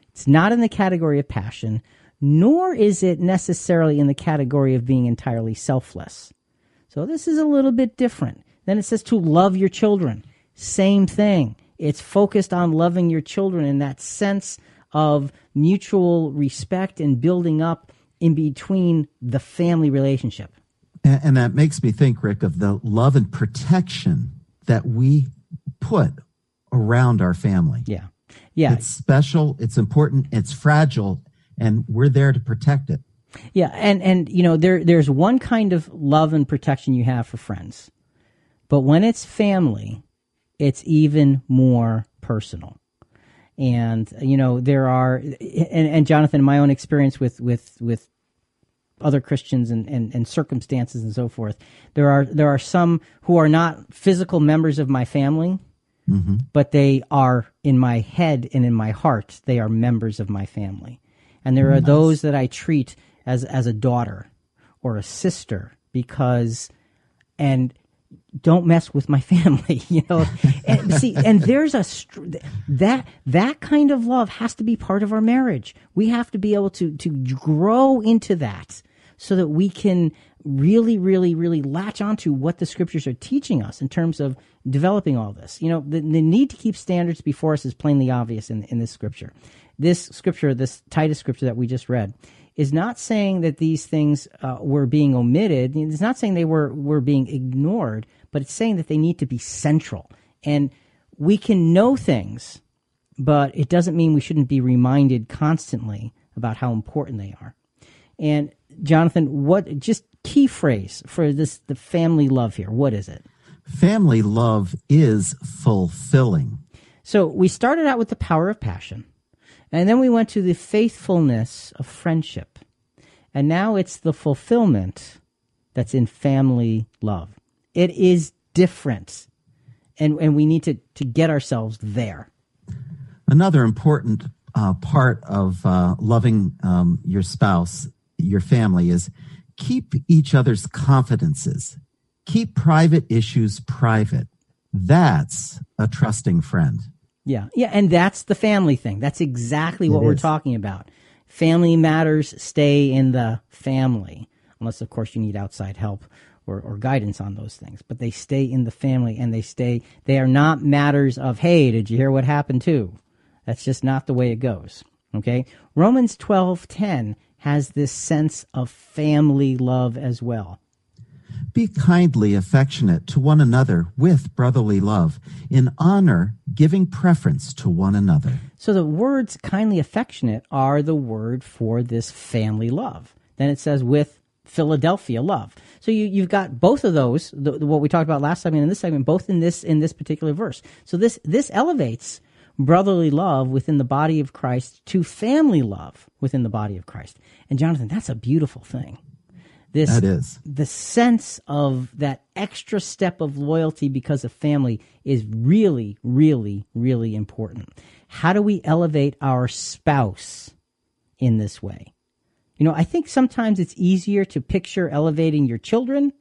It's not in the category of passion, nor is it necessarily in the category of being entirely selfless. So this is a little bit different. Then it says to love your children. Same thing. It's focused on loving your children in that sense of mutual respect and building up in between the family relationship. And, and that makes me think, Rick, of the love and protection that we put around our family. Yeah. Yeah. It's special, it's important, it's fragile, and we're there to protect it. Yeah, and and you know there there's one kind of love and protection you have for friends, but when it's family, it's even more personal. And you know there are, and, and Jonathan, my own experience with with with other Christians and, and, and circumstances and so forth, there are there are some who are not physical members of my family, mm-hmm. but they are in my head and in my heart. They are members of my family, and there are those that I treat as as a daughter or a sister because, and don't mess with my family, you know. and see, and there's a that that kind of love has to be part of our marriage. We have to be able to to grow into that so that we can really, really, really latch onto what the scriptures are teaching us in terms of developing all this. You know, the, the need to keep standards before us is plainly obvious in in this scripture. This scripture, this Titus scripture that we just read, is not saying that these things uh, were being omitted. It's not saying they were were being ignored, but it's saying that they need to be central. And we can know things, but it doesn't mean we shouldn't be reminded constantly about how important they are. And Jonathan, what just key phrase for this the family love here? What is it? Family love is fulfilling. So we started out with the power of passion, and then we went to the faithfulness of friendship. And now it's the fulfillment that's in family love. It is different. And, and we need to, to get ourselves there. Another important uh, part of uh, loving um, your spouse, your family, is keep each other's confidences. Keep private issues private. That's a trusting friend. Yeah. Yeah. And that's the family thing. That's exactly what It we're is. talking about. Family matters stay in the family, unless, of course, you need outside help or, or guidance on those things. But they stay in the family and they stay, they are not matters of, hey, did you hear what happened too? That's just not the way it goes. Okay. Romans twelve ten has this sense of family love as well. Be kindly affectionate to one another with brotherly love, in honor, giving preference to one another. So the words kindly affectionate are the word for this family love. Then it says with Philadelphia love. So you, you've got both of those, the, the- what we talked about last time and in this segment, both in this in this particular verse. So this this elevates brotherly love within the body of Christ to family love within the body of Christ. And Jonathan, that's a beautiful thing. This That is. the sense of that extra step of loyalty because of family is really, really, really important. How do we elevate our spouse in this way? You know, I think sometimes it's easier to picture elevating your children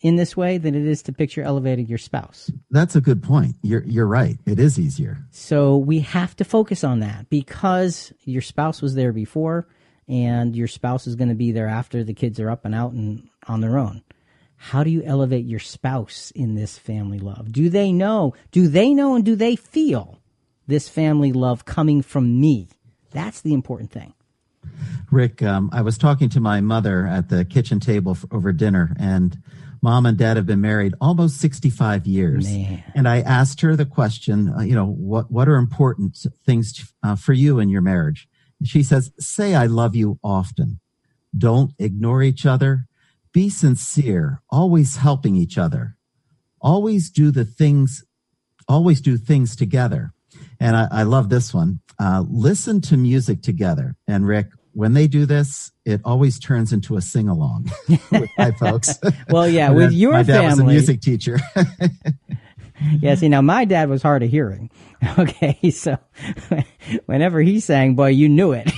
in this way than it is to picture elevating your spouse. That's a good point. You're you're right. It is easier. So we have to focus on that because your spouse was there before and your spouse is going to be there after the kids are up and out and on their own. How do you elevate your spouse in this family love? Do they know? Do they know and do they feel this family love coming from me? That's the important thing. Rick, um, I was talking to my mother at the kitchen table f over dinner, and mom and dad have been married almost 65 years. Man. And I asked her the question, uh, you know, what, what are important things uh, for you in your marriage? She says, say I love you often. Don't ignore each other. Be sincere, always helping each other. Always do the things, always do things together. And I, I love this one. Uh, listen to music together. And Rick, when they do this, it always turns into a sing along with my folks. Well, yeah, with your my dad was a family- music teacher. Yeah, see, now my dad was hard of hearing. Okay, so whenever he sang, boy, you knew it.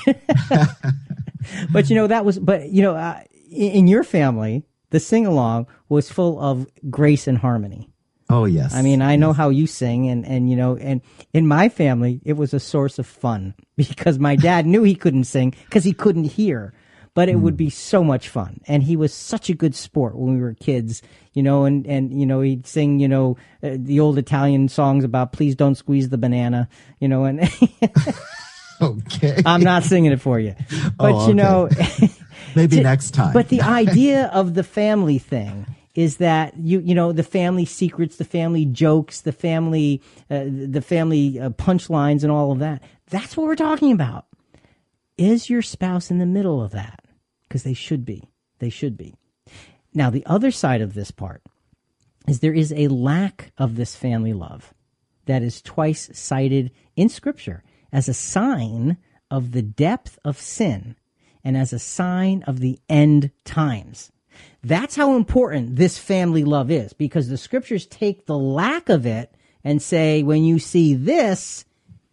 but you know, that was, but you know, uh, in, in your family, the sing along was full of grace and harmony. oh yes. I mean, I know how you sing, and, and you know, and in my family, it was a source of fun because my dad knew he couldn't sing because he couldn't hear, but it would be so much fun. And he was such a good sport when we were kids, you know, and, and you know, he'd sing, you know, uh, the old Italian songs about please don't squeeze the banana, you know, and okay. I'm not singing it for you, but Oh, you know. Maybe to- next time. But the idea of the family thing is that you you know the family secrets, the family jokes, the family uh, the family uh, punchlines, and all of that. That's what we're talking about. Is your spouse in the middle of that? Because they should be. They should be. Now the other side of this part is there is a lack of this family love that is twice cited in Scripture as a sign of the depth of sin and as a sign of the end times. That's how important this family love is because the Scriptures take the lack of it and say, when you see this,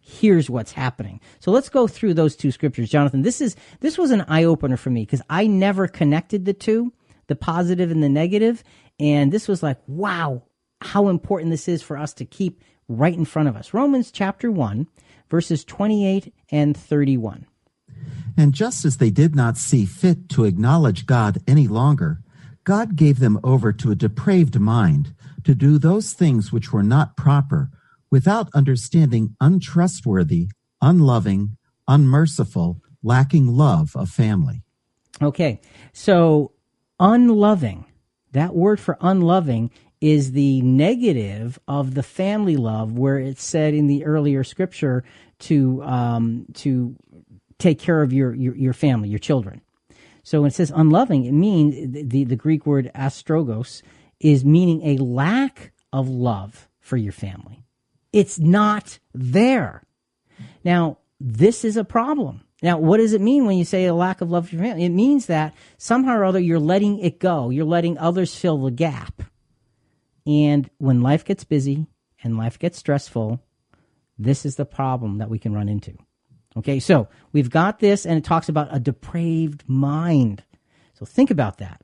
here's what's happening. So let's go through those two scriptures. Jonathan, this is this was an eye opener for me because I never connected the two, the positive and the negative, and this was like, wow, how important this is for us to keep right in front of us. Romans chapter 1, verses 28 and 31. And just as they did not see fit to acknowledge God any longer, God gave them over to a depraved mind to do those things which were not proper, without understanding untrustworthy, unloving, unmerciful, lacking love of family. Okay, so unloving, that word for unloving is the negative of the family love, where it's said in the earlier scripture to um, to take care of your, your your family, your children. So when it says unloving, it means the the Greek word astorgos is meaning a lack of love for your family. It's not there. Now, this is a problem. Now, what does it mean when you say a lack of love for your family? It means that somehow or other you're letting it go. You're letting others fill the gap. And when life gets busy and life gets stressful, this is the problem that we can run into. Okay, so we've got this, and it talks about a depraved mind. So think about that.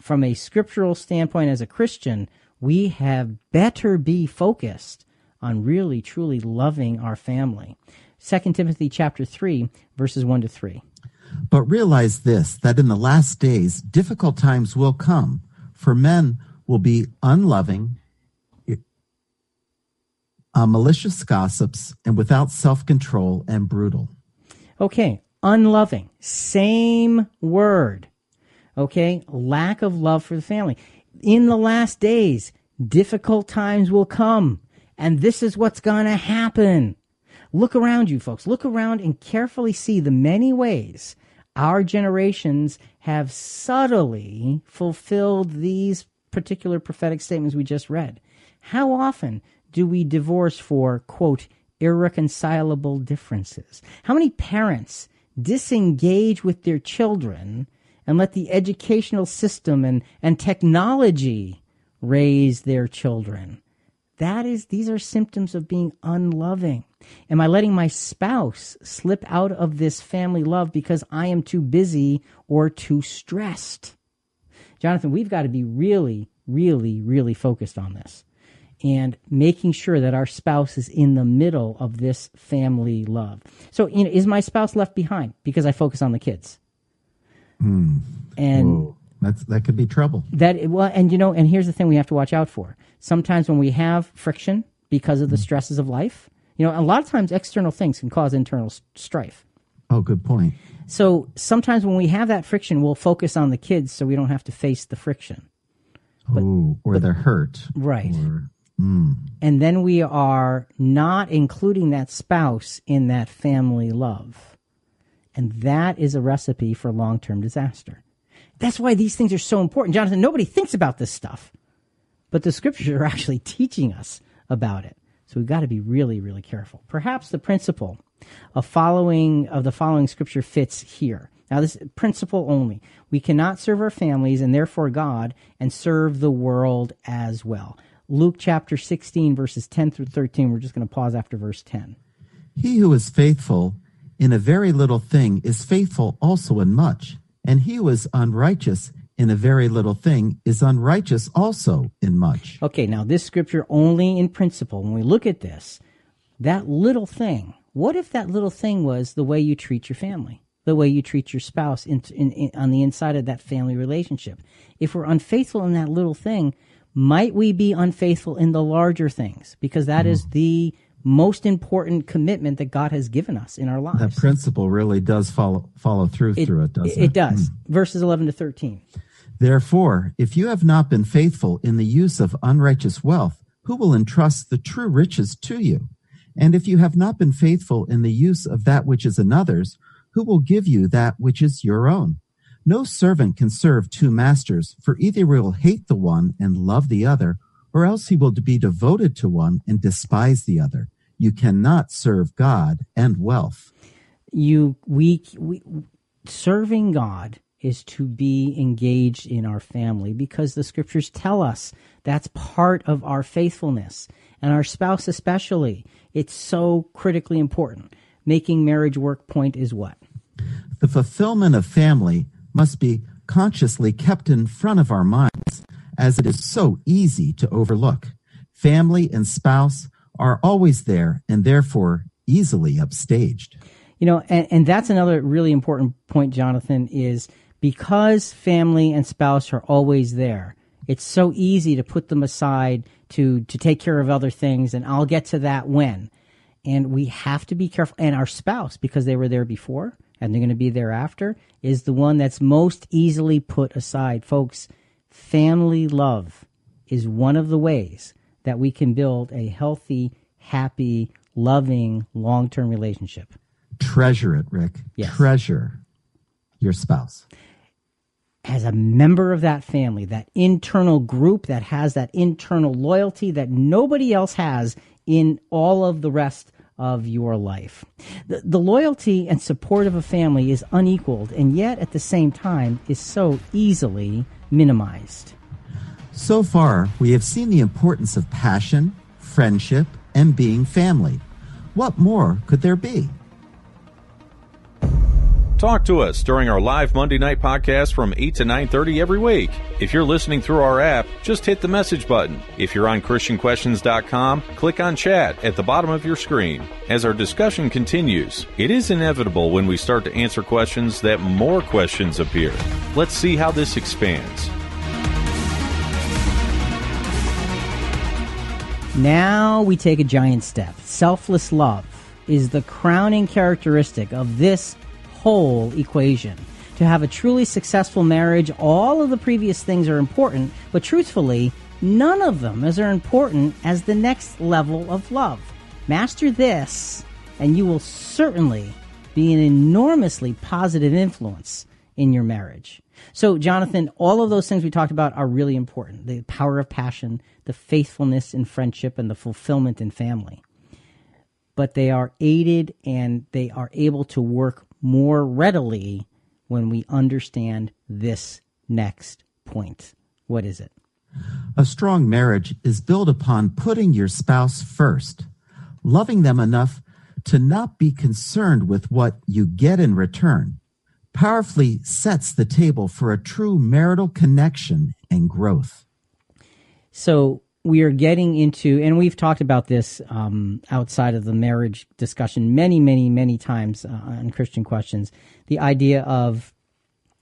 From a scriptural standpoint, as a Christian, we have better be focused on really, truly loving our family. 2 Timothy chapter 3, verses 1 to 3. But realize this that in the last days, difficult times will come, for men will be unloving, uh, malicious gossips, and without self control and brutal. Okay, unloving, same word. Okay, lack of love for the family. In the last days, difficult times will come, and this is what's going to happen. Look around you, folks. Look around and carefully see the many ways our generations have subtly fulfilled these particular prophetic statements we just read. How often do we divorce for, quote, irreconcilable differences? How many parents disengage with their children and let the educational system and, and technology raise their children? That is, these are symptoms of being unloving. Am I letting my spouse slip out of this family love because I am too busy or too stressed? Jonathan, we've got to be really, really, really focused on this and making sure that our spouse is in the middle of this family love. So, you know, is my spouse left behind because I focus on the kids? Hmm. And Whoa. That's, that could be trouble. that well, and you know, and here's the thing we have to watch out for. Sometimes when we have friction because of the mm. stresses of life, you know, a lot of times external things can cause internal strife. Oh, good point. So sometimes when we have that friction, we'll focus on the kids so we don't have to face the friction. oh, or they're hurt. Right. Or, mm. And then we are not including that spouse in that family love. And that is a recipe for long term disaster. That's why these things are so important. Jonathan, nobody thinks about this stuff, but the scriptures are actually teaching us about it. So we've got to be really, really careful. Perhaps the principle of following of the following scripture fits here. Now, this principle only. We cannot serve our families and therefore God and serve the world as well. Luke chapter 16, verses 10 through 13. We're just going to pause after verse 10. He who is faithful in a very little thing is faithful also in much, and he who is unrighteous in a very little thing is unrighteous also in much. Okay, now this scripture only in principle. When we look at this, that little thing, what if that little thing was the way you treat your family, the way you treat your spouse in, in, in, on the inside of that family relationship? If we're unfaithful in that little thing, might we be unfaithful in the larger things? Because that hmm. is the most important commitment that God has given us in our lives. That principle really does follow follow through through it, doesn't it? it does. Hmm. Verses 11 to 13. Therefore, if you have not been faithful in the use of unrighteous wealth, who will entrust the true riches to you? And if you have not been faithful in the use of that which is another's, who will give you that which is your own? No servant can serve two masters, for either he will hate the one and love the other, or else he will be devoted to one and despise the other. You cannot serve God and wealth. you we, we serving God is to be engaged in our family because the scriptures tell us that's part of our faithfulness and our spouse especially it's so critically important making marriage work point is what The fulfillment of family must be consciously kept in front of our minds, as it is so easy to overlook. Family and spouse are always there and therefore easily upstaged. You know, and, and that's another really important point, Jonathan, is because family and spouse are always there, it's so easy to put them aside to, to take care of other things, and I'll get to that when. And we have to be careful. And our spouse, because they were there before and they're going to be there after, is the one that's most easily put aside. Folks, family love is one of the ways that we can build a healthy, happy, loving, long term relationship. Treasure it, Rick. Yes. Treasure your spouse. as a member of that family, that internal group that has that internal loyalty that nobody else has in all of the rest of your life. The, the loyalty and support of a family is unequaled and yet at the same time is so easily minimized. So far, we have seen the importance of passion, friendship, and being family. What more could there be? Talk to us during our live Monday night podcast from 8 to 9:30 every week. If you're listening through our app, just hit the message button. If you're on christianquestions.com, click on chat at the bottom of your screen. As our discussion continues, it is inevitable when we start to answer questions that more questions appear. Let's see how this expands. Now we take a giant step. Selfless love is the crowning characteristic of this whole equation. To have a truly successful marriage, all of the previous things are important, but truthfully, none of them is as important as the next level of love. Master this, and you will certainly be an enormously positive influence in your marriage. So, Jonathan, all of those things we talked about are really important the power of passion, the faithfulness in friendship, and the fulfillment in family. But they are aided and they are able to work more readily when we understand this next point. What is it? A strong marriage is built upon putting your spouse first, loving them enough to not be concerned with what you get in return, powerfully sets the table for a true marital connection and growth. So we are getting into, and we've talked about this um, outside of the marriage discussion many, many, many times uh, on Christian questions. The idea of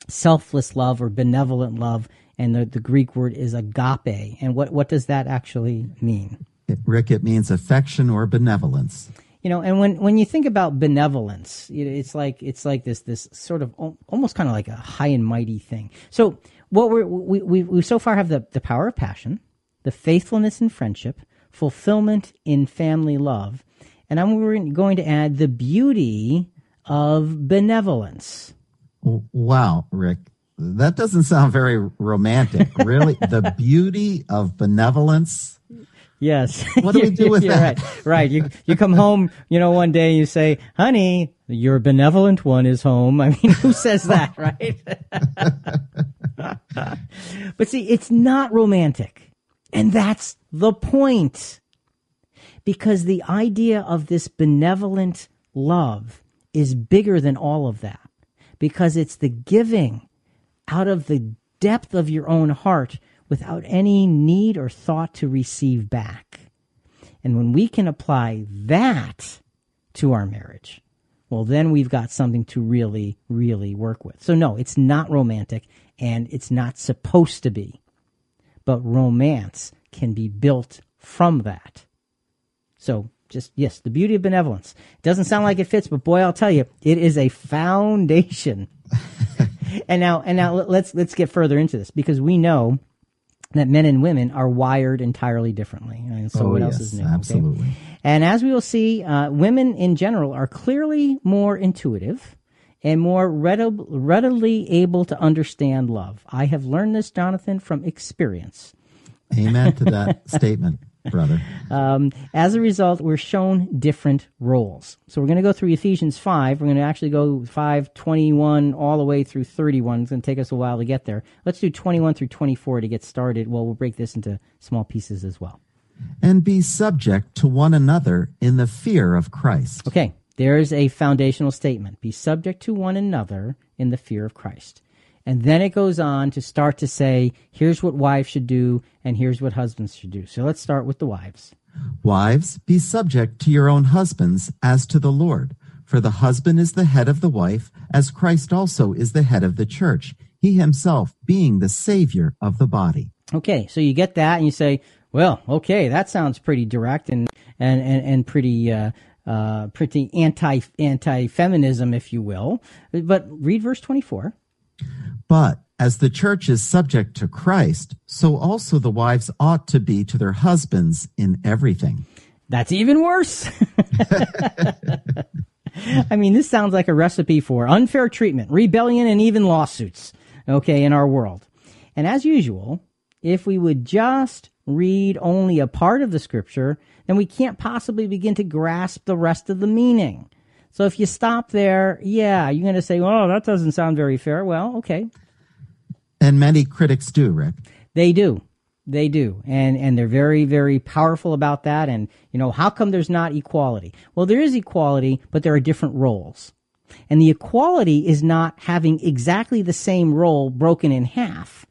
selfless love or benevolent love, and the, the Greek word is agape. And what, what does that actually mean? It, Rick, it means affection or benevolence. You know, and when, when you think about benevolence, you know, it's like it's like this this sort of almost kind of like a high and mighty thing. So what we're, we we we so far have the the power of passion, the faithfulness in friendship, fulfillment in family love, and I'm going to add the beauty of benevolence. Wow, Rick, that doesn't sound very romantic. Really? the beauty of benevolence? Yes. What do we do with that? Right. right. You you come home, you know, one day you say, "Honey, your benevolent one is home." I mean, who says that, right? but see, it's not romantic. And that's the point. Because the idea of this benevolent love is bigger than all of that. Because it's the giving out of the depth of your own heart without any need or thought to receive back. And when we can apply that to our marriage, well, then we've got something to really, really work with. So, no, it's not romantic and it's not supposed to be. But romance can be built from that. So, just, yes, the beauty of benevolence. It doesn't sound like it fits, but boy, I'll tell you, it is a foundation. and now, and now let's, let's get further into this because we know that men and women are wired entirely differently. And so Oh, what else yes, is new? okay? absolutely. And as we will see, uh, women in general are clearly more intuitive and more readily able to understand love. I have learned this, Jonathan, from experience. Amen to that statement, brother. Um, as a result, we're shown different roles. So we're going to go through Ephesians 5. We're going to actually go 5, 21, all the way through 31. It's going to take us a while to get there. Let's do 21 through 24 to get started. Well, we'll break this into small pieces as well. And be subject to one another in the fear of Christ. Okay, there's a foundational statement. Be subject to one another in the fear of Christ. And then it goes on to start to say, here's what wives should do, and here's what husbands should do. So let's start with the wives. Wives, be subject to your own husbands as to the Lord. For the husband is the head of the wife, as Christ also is the head of the church, he himself being the Savior of the body. Okay, so you get that and you say, well, okay, that sounds pretty direct and and and, and pretty uh, uh, pretty anti anti feminism, if you will. But read verse twenty four. But as the church is subject to Christ, so also the wives ought to be to their husbands in everything. That's even worse. I mean, this sounds like a recipe for unfair treatment, rebellion, and even lawsuits, okay, in our world. And as usual, if we would just read only a part of the scripture, then we can't possibly begin to grasp the rest of the meaning. So if you stop there, yeah, you're going to say, oh, that doesn't sound very fair. Well, okay, And many critics do, Rick. they do. They do. And and they're very very powerful about that and you know, how come there's not equality? Well, there is equality, but there are different roles. And the equality is not having exactly the same role broken in half.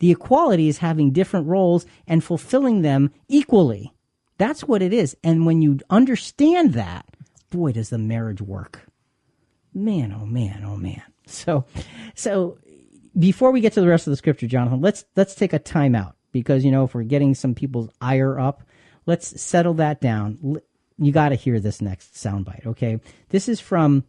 The equality is having different roles and fulfilling them equally. That's what it is. And when you understand that, boy, does the marriage work. Man, oh man, oh man. So, so before we get to the rest of the scripture, Jonathan, let's let's take a timeout because you know if we're getting some people's ire up, let's settle that down. You got to hear this next soundbite, okay? This is from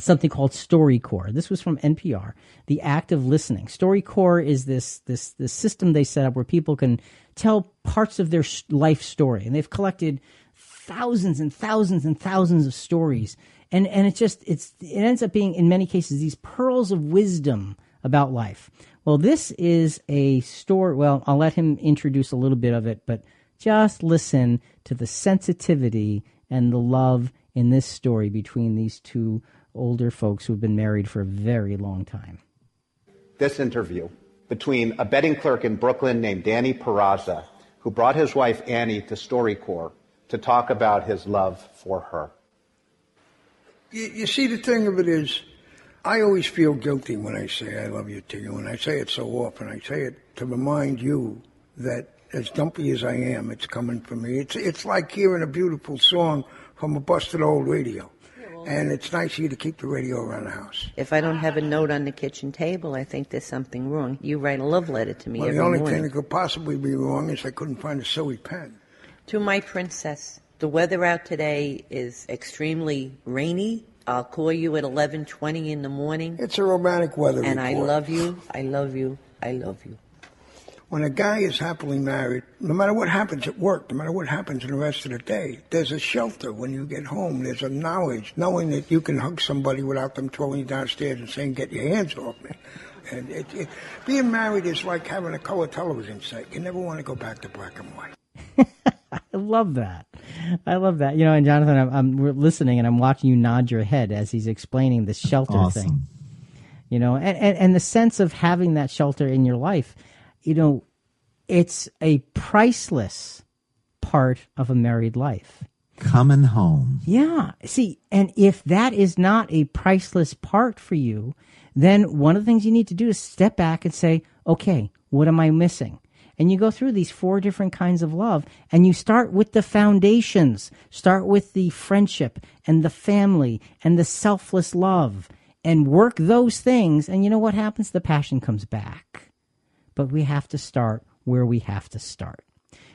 something called StoryCorps. This was from NPR. The act of listening. StoryCorps is this this this system they set up where people can tell parts of their life story, and they've collected thousands and thousands and thousands of stories. and and it just it's it ends up being in many cases these pearls of wisdom about life. Well, this is a story. Well, I'll let him introduce a little bit of it, but just listen to the sensitivity and the love in this story between these two older folks who've been married for a very long time. This interview between a betting clerk in Brooklyn named Danny Perasa, who brought his wife Annie to StoryCorps to talk about his love for her. You, you see, the thing of it is, I always feel guilty when I say I love you to you, and I say it so often. I say it to remind you that as dumpy as I am, it's coming from me. It's it's like hearing a beautiful song from a busted old radio, and it's nice of you to keep the radio around the house. If I don't have a note on the kitchen table, I think there's something wrong. You write a love letter to me Well, every the only morning. thing that could possibly be wrong is I couldn't find a silly pen. To my princess, the weather out today is extremely rainy. I'll call you at 11:20 in the morning. It's a romantic weather And I love you. I love you. I love you. When a guy is happily married, no matter what happens at work, no matter what happens in the rest of the day, there's a shelter when you get home. There's a knowledge, knowing that you can hug somebody without them throwing you downstairs and saying, "Get your hands off me." And it, it, being married is like having a color television set. You never want to go back to black and white. I love that. I love that. You know, and Jonathan, I'm, I'm we're listening and I'm watching you nod your head as he's explaining the shelter Awesome. thing. You know, and, and, and the sense of having that shelter in your life, you know, it's a priceless part of a married life. Coming home. Yeah. See, and if that is not a priceless part for you, then one of the things you need to do is step back and say, okay, what am I missing? And you go through these four different kinds of love and you start with the foundations. Start with the friendship and the family and the selfless love and work those things. And you know what happens? The passion comes back. But we have to start where we have to start.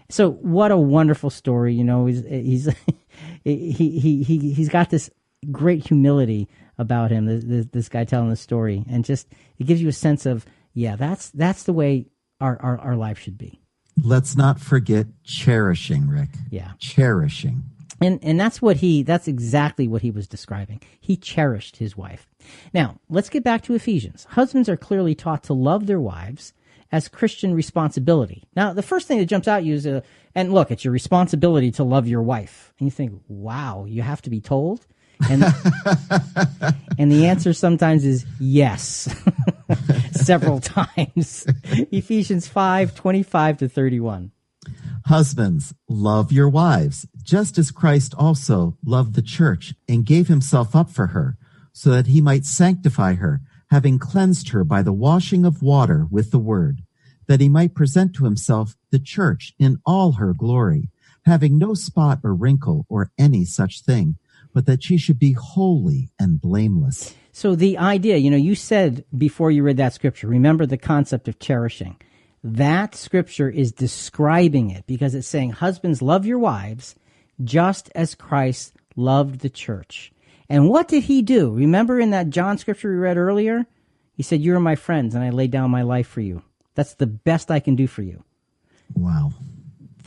So what a wonderful story! You know, he's he's he he he he's got this great humility about him. This, this, this guy telling the story, and just it gives you a sense of yeah, that's that's the way our our, our life should be. Let's not forget cherishing, Rick. Yeah. Cherishing. And and that's what he that's exactly what he was describing. He cherished his wife. Now, let's get back to Ephesians. Husbands are clearly taught to love their wives as Christian responsibility. Now, the first thing that jumps out at you is uh, and look, it's your responsibility to love your wife. And you think, "Wow, you have to be told?" And and the answer sometimes is yes. Several times. Ephesians 5, 25 to 31. Husbands, love your wives, just as Christ also loved the church and gave himself up for her, so that he might sanctify her, having cleansed her by the washing of water with the word, that he might present to himself the church in all her glory, having no spot or wrinkle or any such thing, but that she should be holy and blameless. So the idea, you know, you said before you read that scripture, remember the concept of cherishing. That scripture is describing it because it's saying, Husbands, love your wives just as Christ loved the church. And what did he do? Remember in that John scripture we read earlier? He said, You are my friends, and I lay down my life for you. That's the best I can do for you. Wow.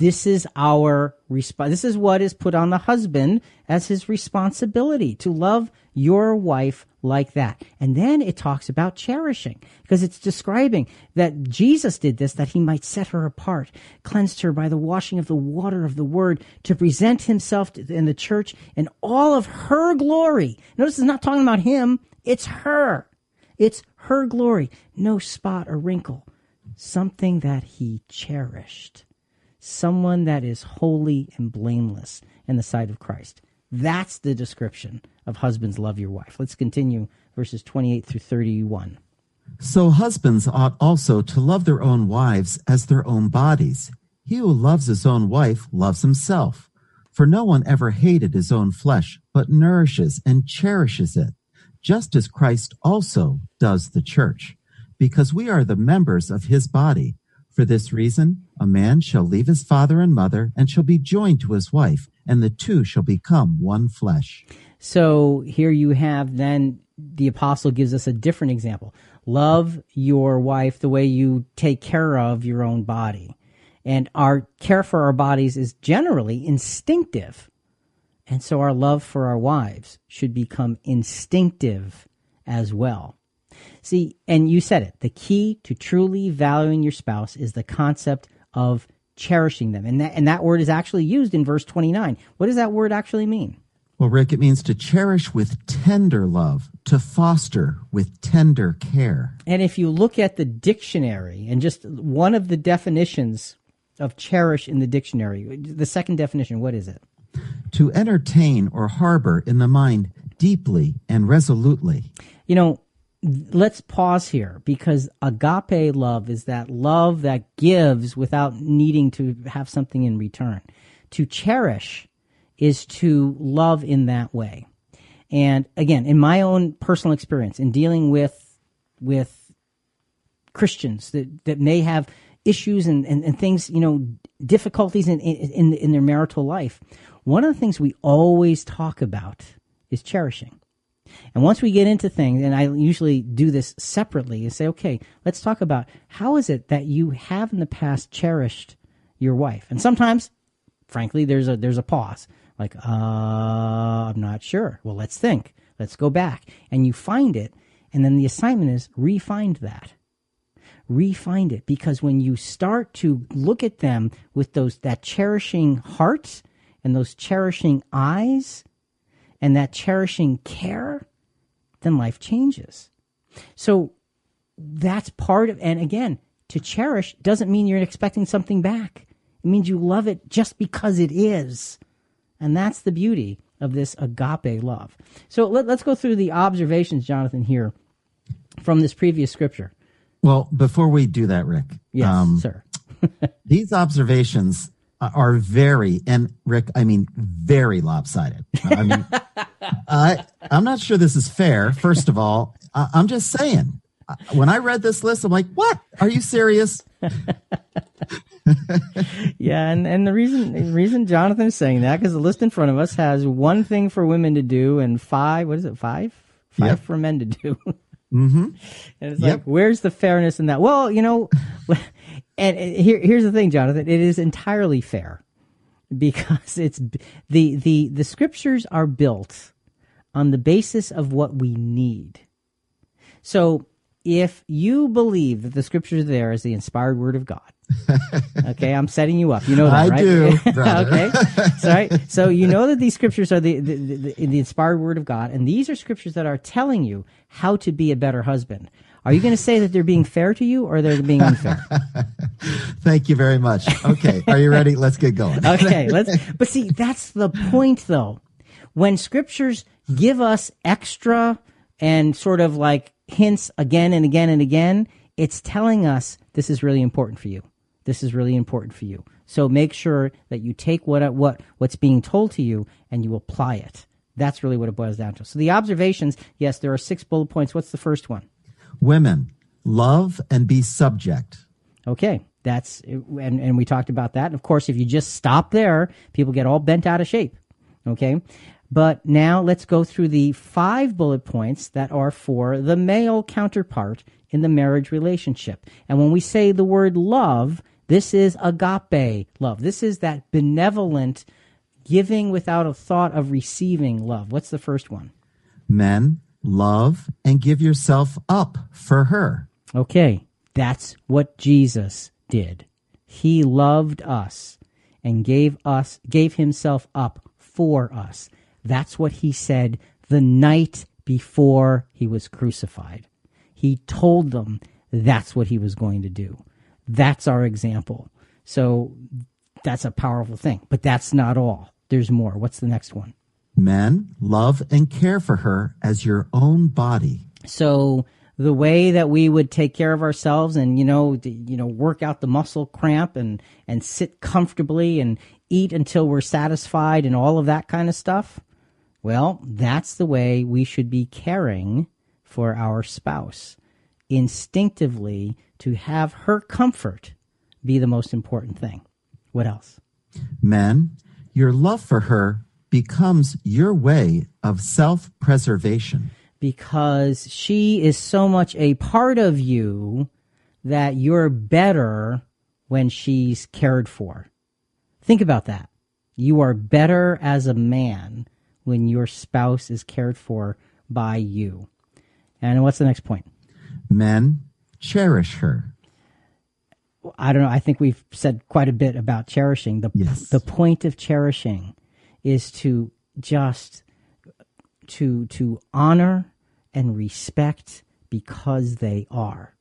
This is our resp- This is what is put on the husband as his responsibility to love your wife like that. And then it talks about cherishing because it's describing that Jesus did this that he might set her apart, cleansed her by the washing of the water of the word to present himself in the church in all of her glory. Notice it's not talking about him. It's her. It's her glory. No spot or wrinkle. Something that he cherished someone that is holy and blameless in the sight of Christ. That's the description of husbands love your wife. Let's continue verses 28 through 31. So husbands ought also to love their own wives as their own bodies. He who loves his own wife loves himself. For no one ever hated his own flesh, but nourishes and cherishes it, just as Christ also does the church, because we are the members of his body. For this reason, a man shall leave his father and mother and shall be joined to his wife, and the two shall become one flesh. So here you have then the apostle gives us a different example. Love your wife the way you take care of your own body. And our care for our bodies is generally instinctive. And so our love for our wives should become instinctive as well. See, and you said it, the key to truly valuing your spouse is the concept of cherishing them. And that, and that word is actually used in verse 29. What does that word actually mean? Well, Rick, it means to cherish with tender love, to foster with tender care. And if you look at the dictionary and just one of the definitions of cherish in the dictionary, the second definition, what is it? To entertain or harbor in the mind deeply and resolutely. You know, let's pause here because agape love is that love that gives without needing to have something in return. To cherish is to love in that way. And again, in my own personal experience in dealing with with Christians that, that may have issues and, and, and things, you know, difficulties in, in in their marital life, one of the things we always talk about is cherishing. And once we get into things, and I usually do this separately and say, okay, let's talk about how is it that you have in the past cherished your wife? And sometimes, frankly, there's a there's a pause. Like, uh, I'm not sure. Well, let's think. Let's go back. And you find it, and then the assignment is refind that. Refind it because when you start to look at them with those that cherishing heart and those cherishing eyes and that cherishing care, then life changes. So that's part of, and again, to cherish doesn't mean you're expecting something back. It means you love it just because it is. And that's the beauty of this agape love. So let, us go through the observations, Jonathan, here from this previous scripture. Well, before we do that, Rick. Yes, um, sir. these observations are very, and Rick, I mean, very lopsided. I mean, I, I'm not sure this is fair. First of all, I, I'm just saying, when I read this list, I'm like, what? Are you serious? yeah, and, and the reason the reason Jonathan is saying that because the list in front of us has one thing for women to do and five. What is it? Five. Five Yep. for men to do. Mm-hmm. And it's Yep. like, where's the fairness in that? Well, you know, and, and here, here's the thing, Jonathan. It is entirely fair because it's the the the scriptures are built on the basis of what we need. So, if you believe that the scriptures are there as the inspired word of God, okay, I'm setting you up. You know that, I right? do, okay, so, right. So you know that these scriptures are the the, the the inspired word of God, and these are scriptures that are telling you how to be a better husband. Are you going to say that they're being fair to you, or they're being unfair? Thank you very much. Okay. Are you ready? Let's get going. okay, let's. But see, that's the point, though. When scriptures give us extra and sort of like hints again and again and again, it's telling us this is really important for you. This is really important for you. So make sure that you take what what what's being told to you and you apply it. That's really what it boils down to. So the observations, yes, there are six bullet points. What's the first one? Women, love and be subject. Okay, that's and and we talked about that. Of course, if you just stop there, people get all bent out of shape. Okay, but now let's go through the five bullet points that are for the male counterpart in the marriage relationship. And when we say the word love, this is agape love. This is that benevolent giving without a thought of receiving love. What's the first one? Men, love and give yourself up for her. Okay, that's what Jesus did. He loved us and gave us gave himself up for us. That's what he said the night before he was crucified. He told them that's what he was going to do. That's our example. So that's a powerful thing, but that's not all. There's more. What's the next one? Men, love and care for her as your own body. So the way that we would take care of ourselves and you know d- you know work out the muscle cramp and and sit comfortably and eat until we're satisfied and all of that kind of stuff well that's the way we should be caring for our spouse. Instinctively to have her comfort be the most important thing. What else? Men, your love for her becomes your way of self preservation. because she is so much a part of you that you're better when she's cared for. Think about that. You are better as a man when your spouse is cared for by you. And what's the next point? Men, cherish her. I don't know. I think we've said quite a bit about cherishing. The Yes. the point of cherishing is to just to to honor and respect because they are.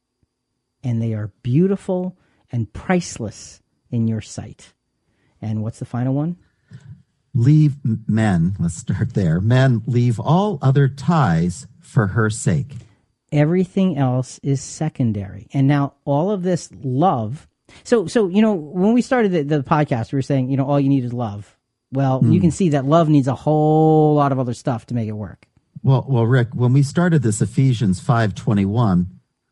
And they are beautiful and priceless in your sight. And what's the final one? Leave men, let's start there. Men, leave all other ties for her sake. everything else is secondary and now all of this love so so you know when we started the, the podcast we were saying you know all you need is love well you hmm. can see that love needs a whole lot of other stuff to make it work Well, well, Rick, when we started this Ephesians 5:21,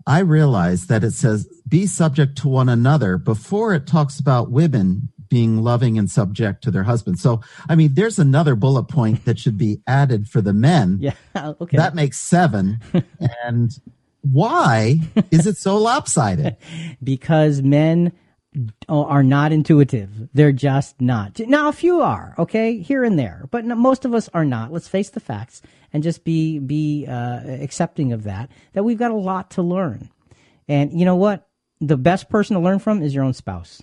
I realized that it says be subject to one another before it talks about women being loving and subject to their husbands. So, I mean, there's another bullet point that should be added for the men. yeah okay That makes 7. and why is it so lopsided? because men are not intuitive. They're just not. Now a few are okay? Here and there. But most of us are not. Let's face the facts and just be be uh, accepting of that that we've got a lot to learn. And you know what? The best person to learn from is your own spouse.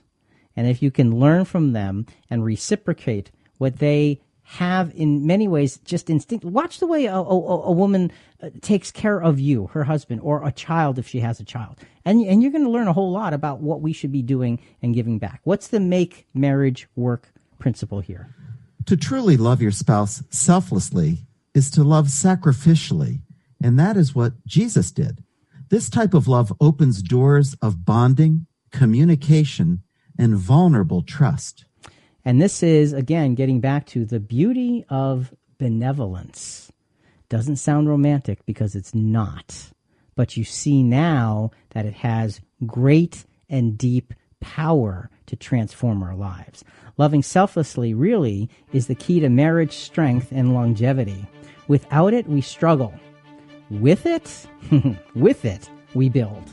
And if you can learn from them and reciprocate what they have in many ways just instinct watch the way a, a, a woman uh, takes care of you her husband or a child if she has a child and, and you're going to learn a whole lot about what we should be doing and giving back what's the make marriage work principle here To truly love your spouse selflessly is to love sacrificially, and that is what Jesus did. This type of love opens doors of bonding, communication, and vulnerable trust. And this is, again, getting back to the beauty of benevolence. Doesn't sound romantic because it's not. But you see now that it has great and deep power to transform our lives. Loving selflessly really is the key to marriage strength and longevity. Without it, we struggle. With it, with it, we build.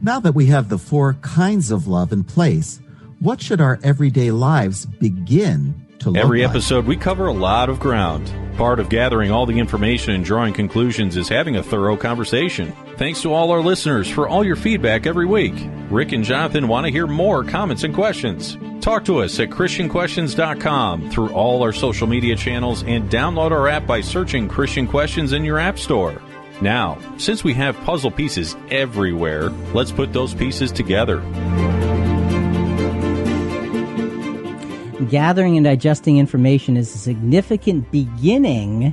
Now that we have the four kinds of love in place, what should our everyday lives begin to look Every like? episode, we cover a lot of ground. Part of gathering all the information and drawing conclusions is having a thorough conversation. Thanks to all our listeners for all your feedback every week. Rick and Jonathan want to hear more comments and questions. Talk to us at ChristianQuestions.com through all our social media channels and download our app by searching Christian Questions in your app store. Now, since we have puzzle pieces everywhere, let's put those pieces together. Gathering and digesting information is a significant beginning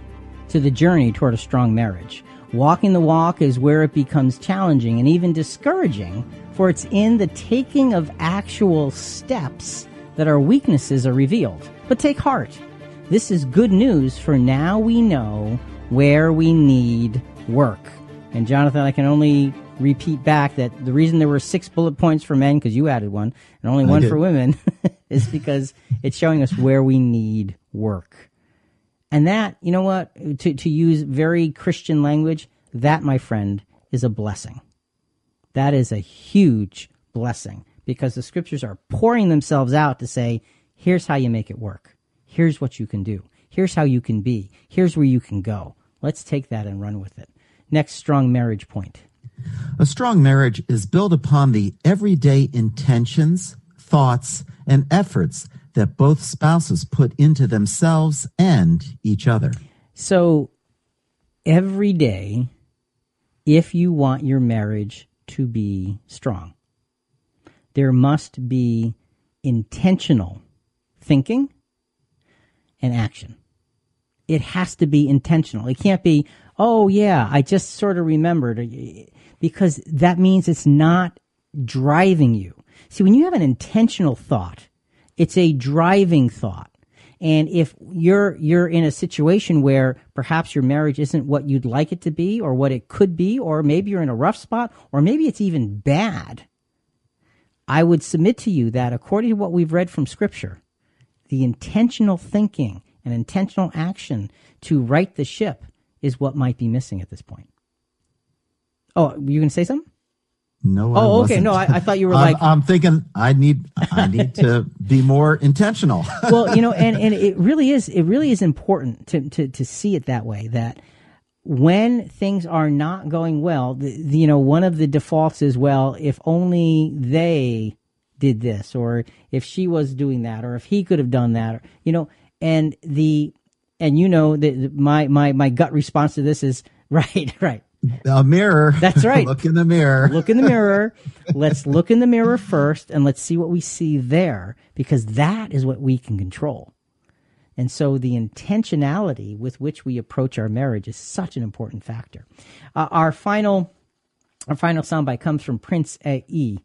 to the journey toward a strong marriage. Walking the walk is where it becomes challenging and even discouraging, for it's in the taking of actual steps that our weaknesses are revealed. But take heart. This is good news, for now we know where we need work. And Jonathan, I can only repeat back that the reason there were six bullet points for men, because you added one, and only one did. for women, is because it's showing us where we need work. And that, you know what, to, to use very Christian language, that, my friend, is a blessing. That is a huge blessing because the scriptures are pouring themselves out to say, here's how you make it work. Here's what you can do. Here's how you can be. Here's where you can go. Let's take that and run with it. Next strong marriage point. A strong marriage is built upon the everyday intentions, thoughts, and efforts that both spouses put into themselves and each other. So every day, if you want your marriage to be strong, there must be intentional thinking and action. It has to be intentional. It can't be, oh yeah, I just sort of remembered because that means it's not driving you. See, when you have an intentional thought, it's a driving thought. And if you're you're in a situation where perhaps your marriage isn't what you'd like it to be or what it could be or maybe you're in a rough spot or maybe it's even bad, I would submit to you that according to what we've read from scripture, the intentional thinking and intentional action to right the ship is what might be missing at this point. Oh, you going to say something? No, Oh, okay. No, I- I thought you were I'm- like- I'm thinking I need I need to be more intentional. well, you know, and, and it really is it really is important to, to, to see it that way that when things are not going well, the, the, you know, one of the defaults is well, if only they did this, or if she was doing that, or if he could have done that, or, you know, and the and you know the, my my my gut response to this is right, right. A mirror. That's right. look in the mirror. Look in the mirror. let's look in the mirror first and let's see what we see there because that is what we can control. And so the intentionality with which we approach our marriage is such an important factor. Uh, our final our final soundbite comes from Prince E.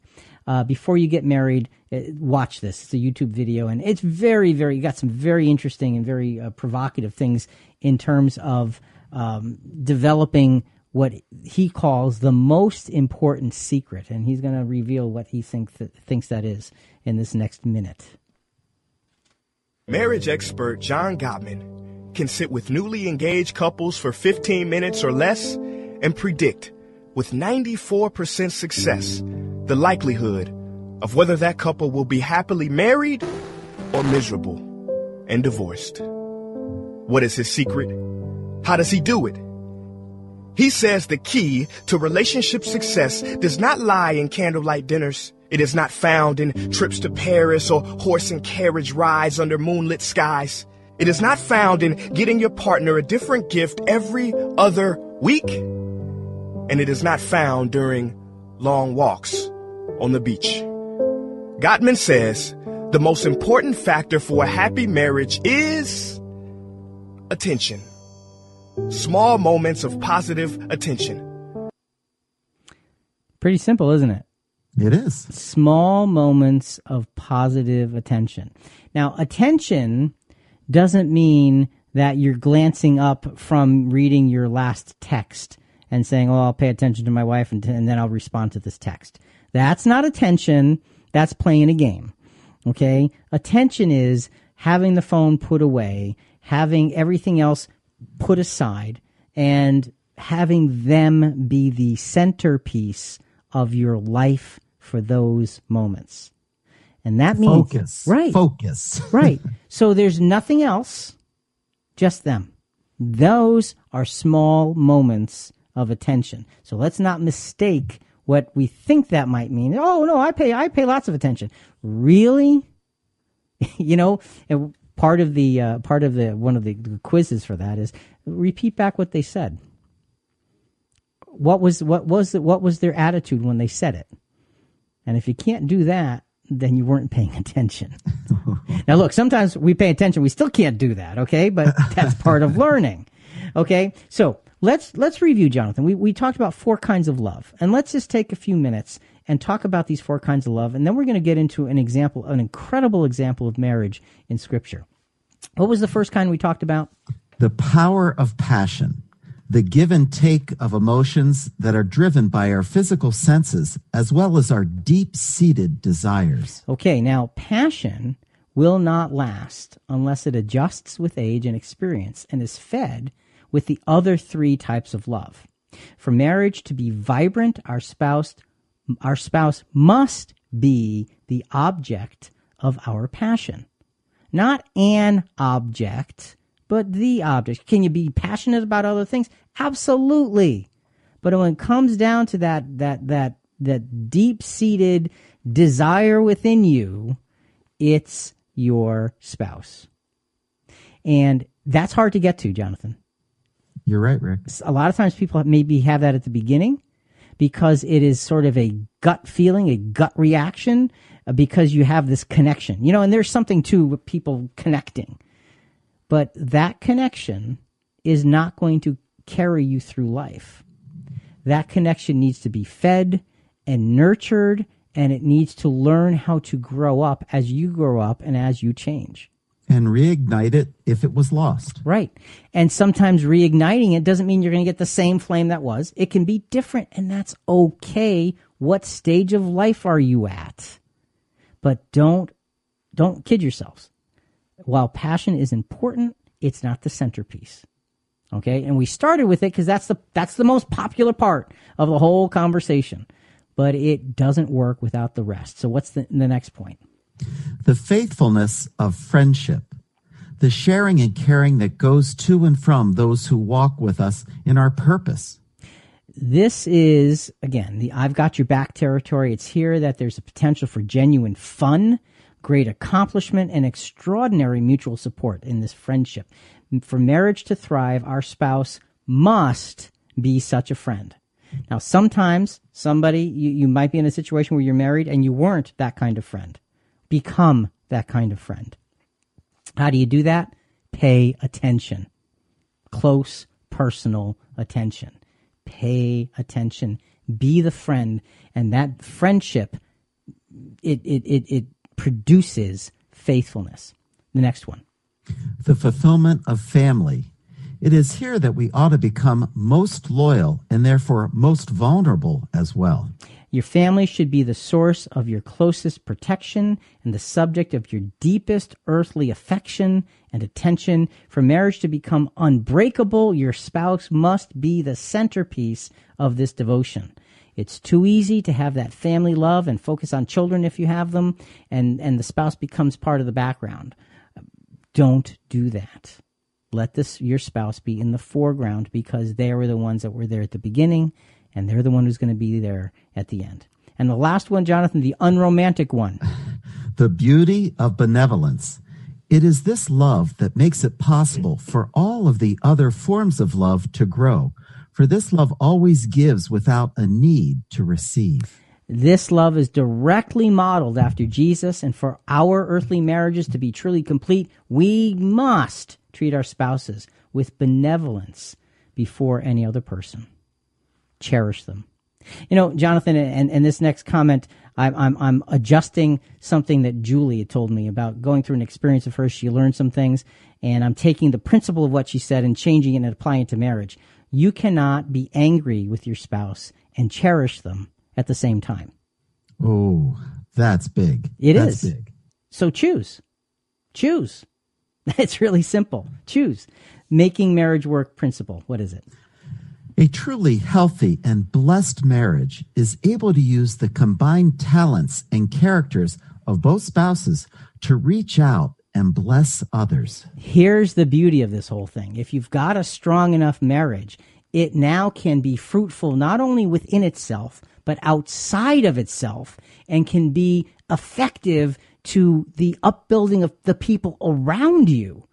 Uh, before you get married, uh, watch this. It's a YouTube video, and it's very, very. You got some very interesting and very uh, provocative things in terms of um, developing what he calls the most important secret, and he's going to reveal what he think that, thinks that is in this next minute. Marriage expert John Gottman can sit with newly engaged couples for 15 minutes or less and predict with 94% success the likelihood of whether that couple will be happily married or miserable and divorced. What is his secret? How does he do it? He says the key to relationship success does not lie in candlelight dinners. It is not found in trips to Paris or horse and carriage rides under moonlit skies. It is not found in getting your partner a different gift every other week. And it is not found during long walks on the beach. Gottman says the most important factor for a happy marriage is attention. Small moments of positive attention. Pretty simple, isn't it? It is. Small moments of positive attention. Now, attention doesn't mean that you're glancing up from reading your last text and saying, "Oh, I'll pay attention to my wife and, and then I'll respond to this text." That's not attention. That's playing a game. Okay? Attention is having the phone put away, having everything else put aside, and having them be the centerpiece of your life for those moments. And that means Focus. right. Focus. right. So there's nothing else, just them. Those are small moments of attention. So let's not mistake what we think that might mean. Oh no, I pay I pay lots of attention. Really? you know, and part of the uh, part of the one of the quizzes for that is repeat back what they said. What was what was the, what was their attitude when they said it? And if you can't do that, then you weren't paying attention. now, look, sometimes we pay attention, we still can't do that, okay? But that's part of learning, okay? So let's let's review, Jonathan. We we talked about four kinds of love, and let's just take a few minutes and talk about these four kinds of love, and then we're going to get into an example, an incredible example of marriage in Scripture. What was the first kind we talked about? The power of passion, the give and take of emotions that are driven by our physical senses as well as our deep seated desires. Okay, now passion will not last unless it adjusts with age and experience and is fed with the other three types of love. For marriage to be vibrant, our spouse our spouse must be the object of our passion. Not an object, but the object. Can you be passionate about other things? Absolutely. But when it comes down to that that that that deep-seated desire within you, it's your spouse. And that's hard to get to, Jonathan. You're right, Rick. A lot of times people maybe have that at the beginning because it is sort of a gut feeling, a gut reaction, Uh, because you have this connection. You know, and there's something to with people connecting. But that connection is not going to carry you through life. That connection needs to be fed and nurtured, and it needs to learn how to grow up as you grow up and as you change. And reignite it if it was lost. Right. And sometimes reigniting it doesn't mean you're going to get the same flame that was. It can be different, and that's okay. What stage of life are you at? But don't don't kid yourselves. While passion is important, it's not the centerpiece. Okay? And we started with it because that's the that's the most popular part of the whole conversation. but it doesn't work without the rest. So what's the, the next point? The faithfulness of friendship. The sharing and caring that goes to and from those who walk with us in our purpose. This is, again, the I've got your back territory. It's here that there's a potential for genuine fun, great accomplishment, and extraordinary mutual support in this friendship. For marriage to thrive, our spouse must be such a friend. Now, sometimes somebody, you, you might be in a situation where you're married and you weren't that kind of friend. Become that kind of friend. How do you do that? Pay attention. Close, personal attention. Pay attention. Be the friend. And that friendship, it, it, it, it produces faithfulness. The next one. The fulfillment of family. It is here that we ought to become most loyal and therefore most vulnerable as well. Your family should be the source of your closest protection and the subject of your deepest earthly affection and attention. For marriage to become unbreakable, your spouse must be the centerpiece of this devotion. It's too easy to have that family love and focus on children if you have them, and, and the spouse becomes part of the background. Don't do that. Let this your spouse be in the foreground because they were the ones that were there at the beginning and they're the one who's going to be there at the end. And the last one, Jonathan, the unromantic one. The beauty of benevolence. It is this love that makes it possible for all of the other forms of love to grow. For this love always gives without a need to receive. This love is directly modeled after Jesus, and for our earthly marriages to be truly complete, we must treat our spouses with benevolence before any other person. Cherish them. You know, Jonathan, and, and this next comment, I'm, I'm, I'm adjusting something that Julie had told me about going through an experience of hers. She learned some things, and I'm taking the principle of what she said and changing it and applying it to marriage. You cannot be angry with your spouse and cherish them at the same time. Oh, that's big. It that's is. big. So choose. Choose. It's really simple. Choose. Making marriage work principle. What is it? A truly healthy and blessed marriage is able to use the combined talents and characters of both spouses to reach out and bless others. Here's the beauty of this whole thing. If you've got a strong enough marriage, it now can be fruitful not only within itself, but outside of itself and can be effective to the upbuilding of the people around you.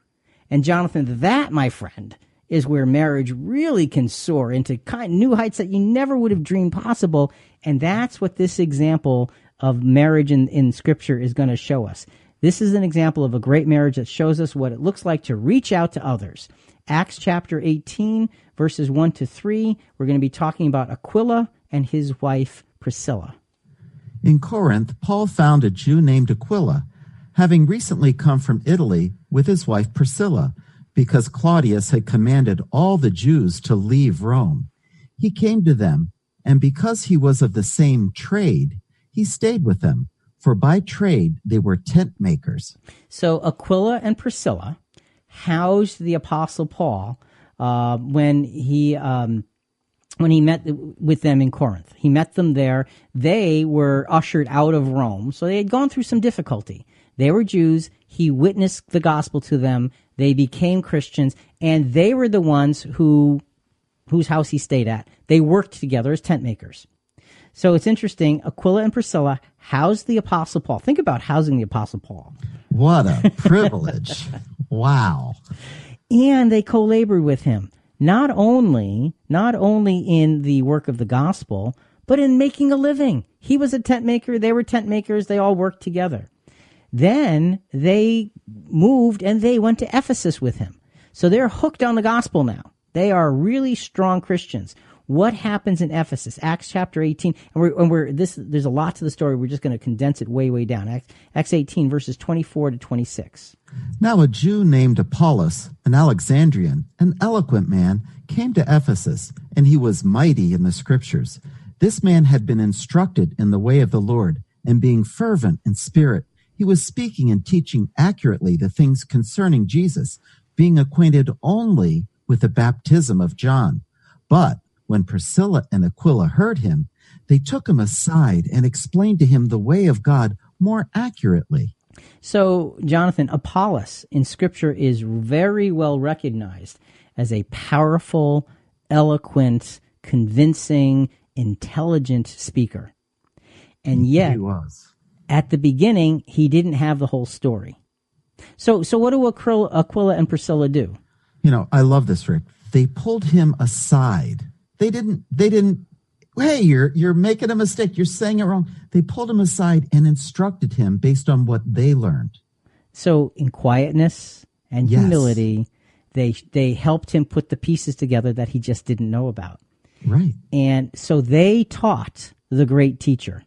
And Jonathan, that, my friend, is where marriage really can soar into kind, new heights that you never would have dreamed possible. And that's what this example of marriage in, in scripture is going to show us. This is an example of a great marriage that shows us what it looks like to reach out to others. Acts chapter 18, verses 1 to 3, we're going to be talking about Aquila and his wife Priscilla. In Corinth, Paul found a Jew named Aquila, having recently come from Italy with his wife Priscilla, because Claudius had commanded all the Jews to leave Rome. He came to them, and because he was of the same trade, he stayed with them, for by trade they were tent makers. So Aquila and Priscilla housed the Apostle Paul uh, when he um, when he met with them in Corinth. He met them there. They were ushered out of Rome, so they had gone through some difficulty. They were Jews. He witnessed the gospel to them. They became Christians, and they were the ones who whose house he stayed at. They worked together as tent makers. So it's interesting. Aquila and Priscilla housed the Apostle Paul. Think about housing the Apostle Paul. What a privilege. wow. And they co-labored with him not only not only in the work of the gospel, but in making a living. He was a tent maker, they were tent makers, they all worked together. Then they moved and they went to Ephesus with him. So they're hooked on the gospel now. They are really strong Christians. What happens in Ephesus? Acts chapter 18. And we're, and we're this, there's a lot to the story. We're just going to condense it way, way down. Acts, Acts 18 verses 24 to 26. Now a Jew named Apollos, an Alexandrian, an eloquent man, came to Ephesus, and he was mighty in the scriptures. This man had been instructed in the way of the Lord, and being fervent in spirit, he was speaking and teaching accurately the things concerning Jesus, being acquainted only with the baptism of John. But when Priscilla and Aquila heard him, They took him aside and explained to him the way of God more accurately. So, Jonathan, Apollos in Scripture is very well recognized as a powerful, eloquent, convincing, intelligent speaker. And yet, He was. At the beginning, he didn't have the whole story. So, so what do Aquila, Aquila and Priscilla do? You know, I love this, Rick. They pulled him aside. They didn't, they didn't, hey, you're, you're making a mistake. You're saying it wrong. They pulled him aside and instructed him based on what they learned. So, in quietness and Yes. humility, they they helped him put the pieces together that he just didn't know about. Right. And so they taught the great teacher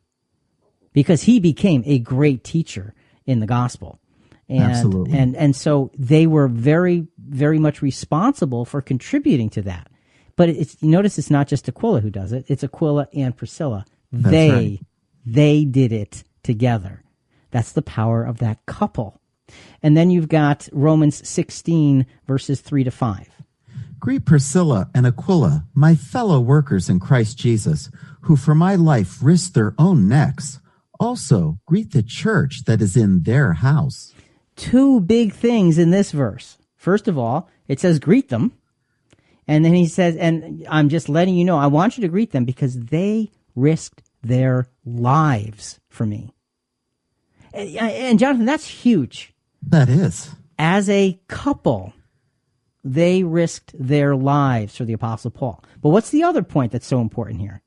because he became a great teacher in the gospel. And, Absolutely. And, and so they were very, very much responsible for contributing to that. But it's, you notice it's not just Aquila who does it. It's Aquila and Priscilla. That's they, right. they did it together. That's the power of that couple. And then you've got Romans 16 verses 3 to 5. Greet Priscilla and Aquila, my fellow workers in Christ Jesus, who for my life risked their own necks. Also, greet the church that is in their house. two big things in this verse. First of all, it says greet them. And then he says, and I'm just letting you know, I want you to greet them because they risked their lives for me. And, and Jonathan, that's huge. That is. As a couple, they risked their lives for the Apostle Paul. But what's the other point that's so important here?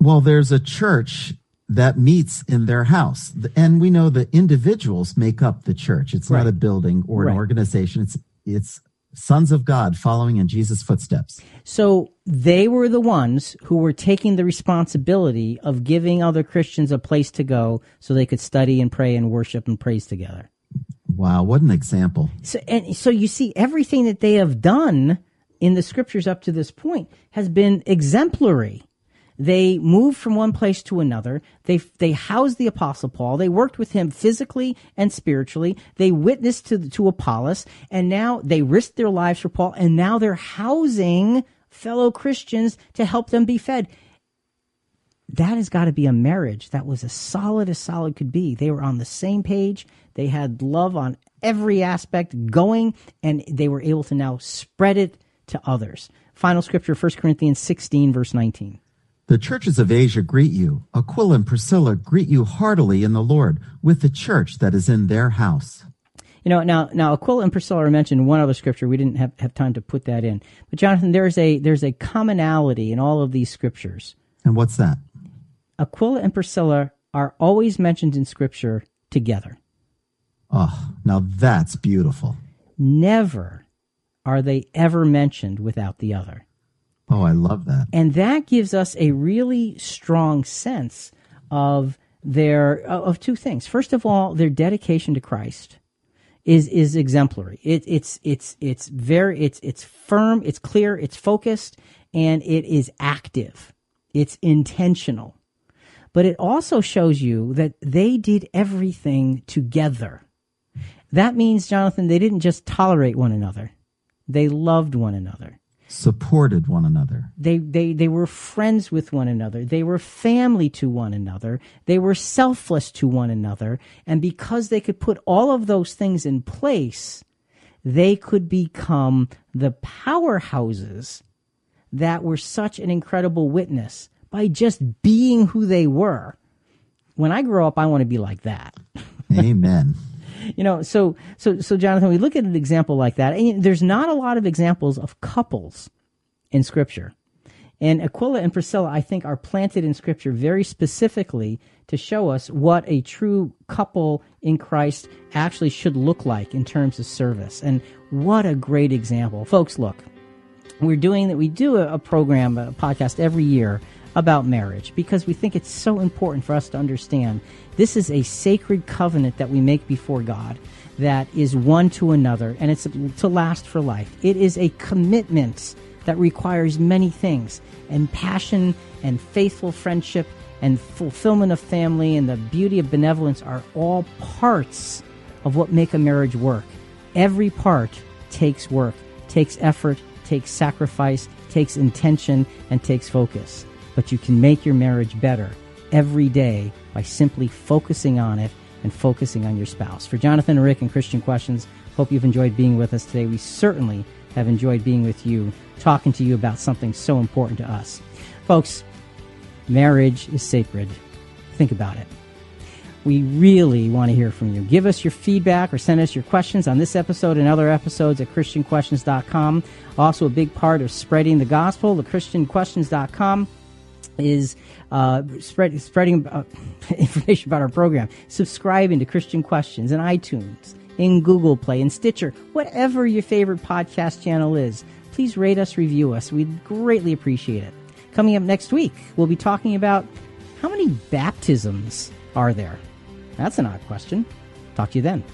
Well, there's a church that meets in their house. And we know the individuals make up the church. It's not a building or an Right. organization. It's, it's sons of God following in Jesus' footsteps. So they were the ones who were taking the responsibility of giving other Christians a place to go so they could study and pray and worship and praise together. Wow, what an example. So, and so you see, everything that they have done in the scriptures up to this point has been exemplary. They moved from one place to another. They they housed the apostle Paul. They worked with him physically and spiritually. They witnessed to to Apollos, and now they risked their lives for Paul. And now they're housing fellow Christians to help them be fed. That has got to be a marriage that was as solid as solid could be. They were on the same page. They had love on every aspect going, and they were able to now spread it to others. Final scripture, 1 Corinthians 16, verse 19. The churches of Asia greet you. Aquila and Priscilla greet you heartily in the Lord with the church that is in their house. You know, now now Aquila and Priscilla are mentioned in one other scripture. We didn't have, have time to put that in. But Jonathan, there's a there's a commonality in all of these scriptures. And what's that? Aquila and Priscilla are always mentioned in scripture together. Oh, now that's beautiful. Never are they ever mentioned without the other. Oh, I love that. and that gives us a really strong sense of their uh, of two things. First of all, their dedication to Christ is is exemplary. It, it's it's it's very it's it's firm, it's clear, it's focused, and it is active. It's intentional. But it also shows you that they did everything together. That means, Jonathan, they didn't just tolerate one another; they loved one another Supported one another. they they they were friends with one another. They were family to one another. They were selfless to one another. And because they could put all of those things in place they could become the powerhouses that were such an incredible witness by just being who they were. When i grow up i want to be like that. Amen. You know so so so jonathan we look at an example like that and there's not a lot of examples of couples in scripture. And aquila and priscilla i think are planted in scripture very specifically to show us what a true couple in christ actually should look like in terms of service. And what a great example. Folks look we're doing that we do a, program a podcast every year about marriage because we think it's so important for us to understand this is a sacred covenant that we make before god that is one to another and it's to last for life. It is a commitment that requires many things and passion and faithful friendship and fulfillment of family and the beauty of benevolence are all parts of what make a marriage work. Every part takes work takes effort takes sacrifice takes intention and takes focus but you can make your marriage better every day by simply focusing on it and focusing on your spouse. For Jonathan and Rick and Christian Questions, hope you've enjoyed being with us today. We certainly have enjoyed being with you, talking to you about something so important to us. Folks, marriage is sacred. Think about it. We really want to hear from you. Give us your feedback or send us your questions on this episode and other episodes at ChristianQuestions.com. Also, a big part of spreading the gospel, the ChristianQuestions.com is uh, spread, spreading uh, information about our program, subscribing to Christian Questions in iTunes, in Google Play, in Stitcher, whatever your favorite podcast channel is. Please rate us, review us. We'd greatly appreciate it. Coming up next week, we'll be talking about how many baptisms are there? That's an odd question. Talk to you then.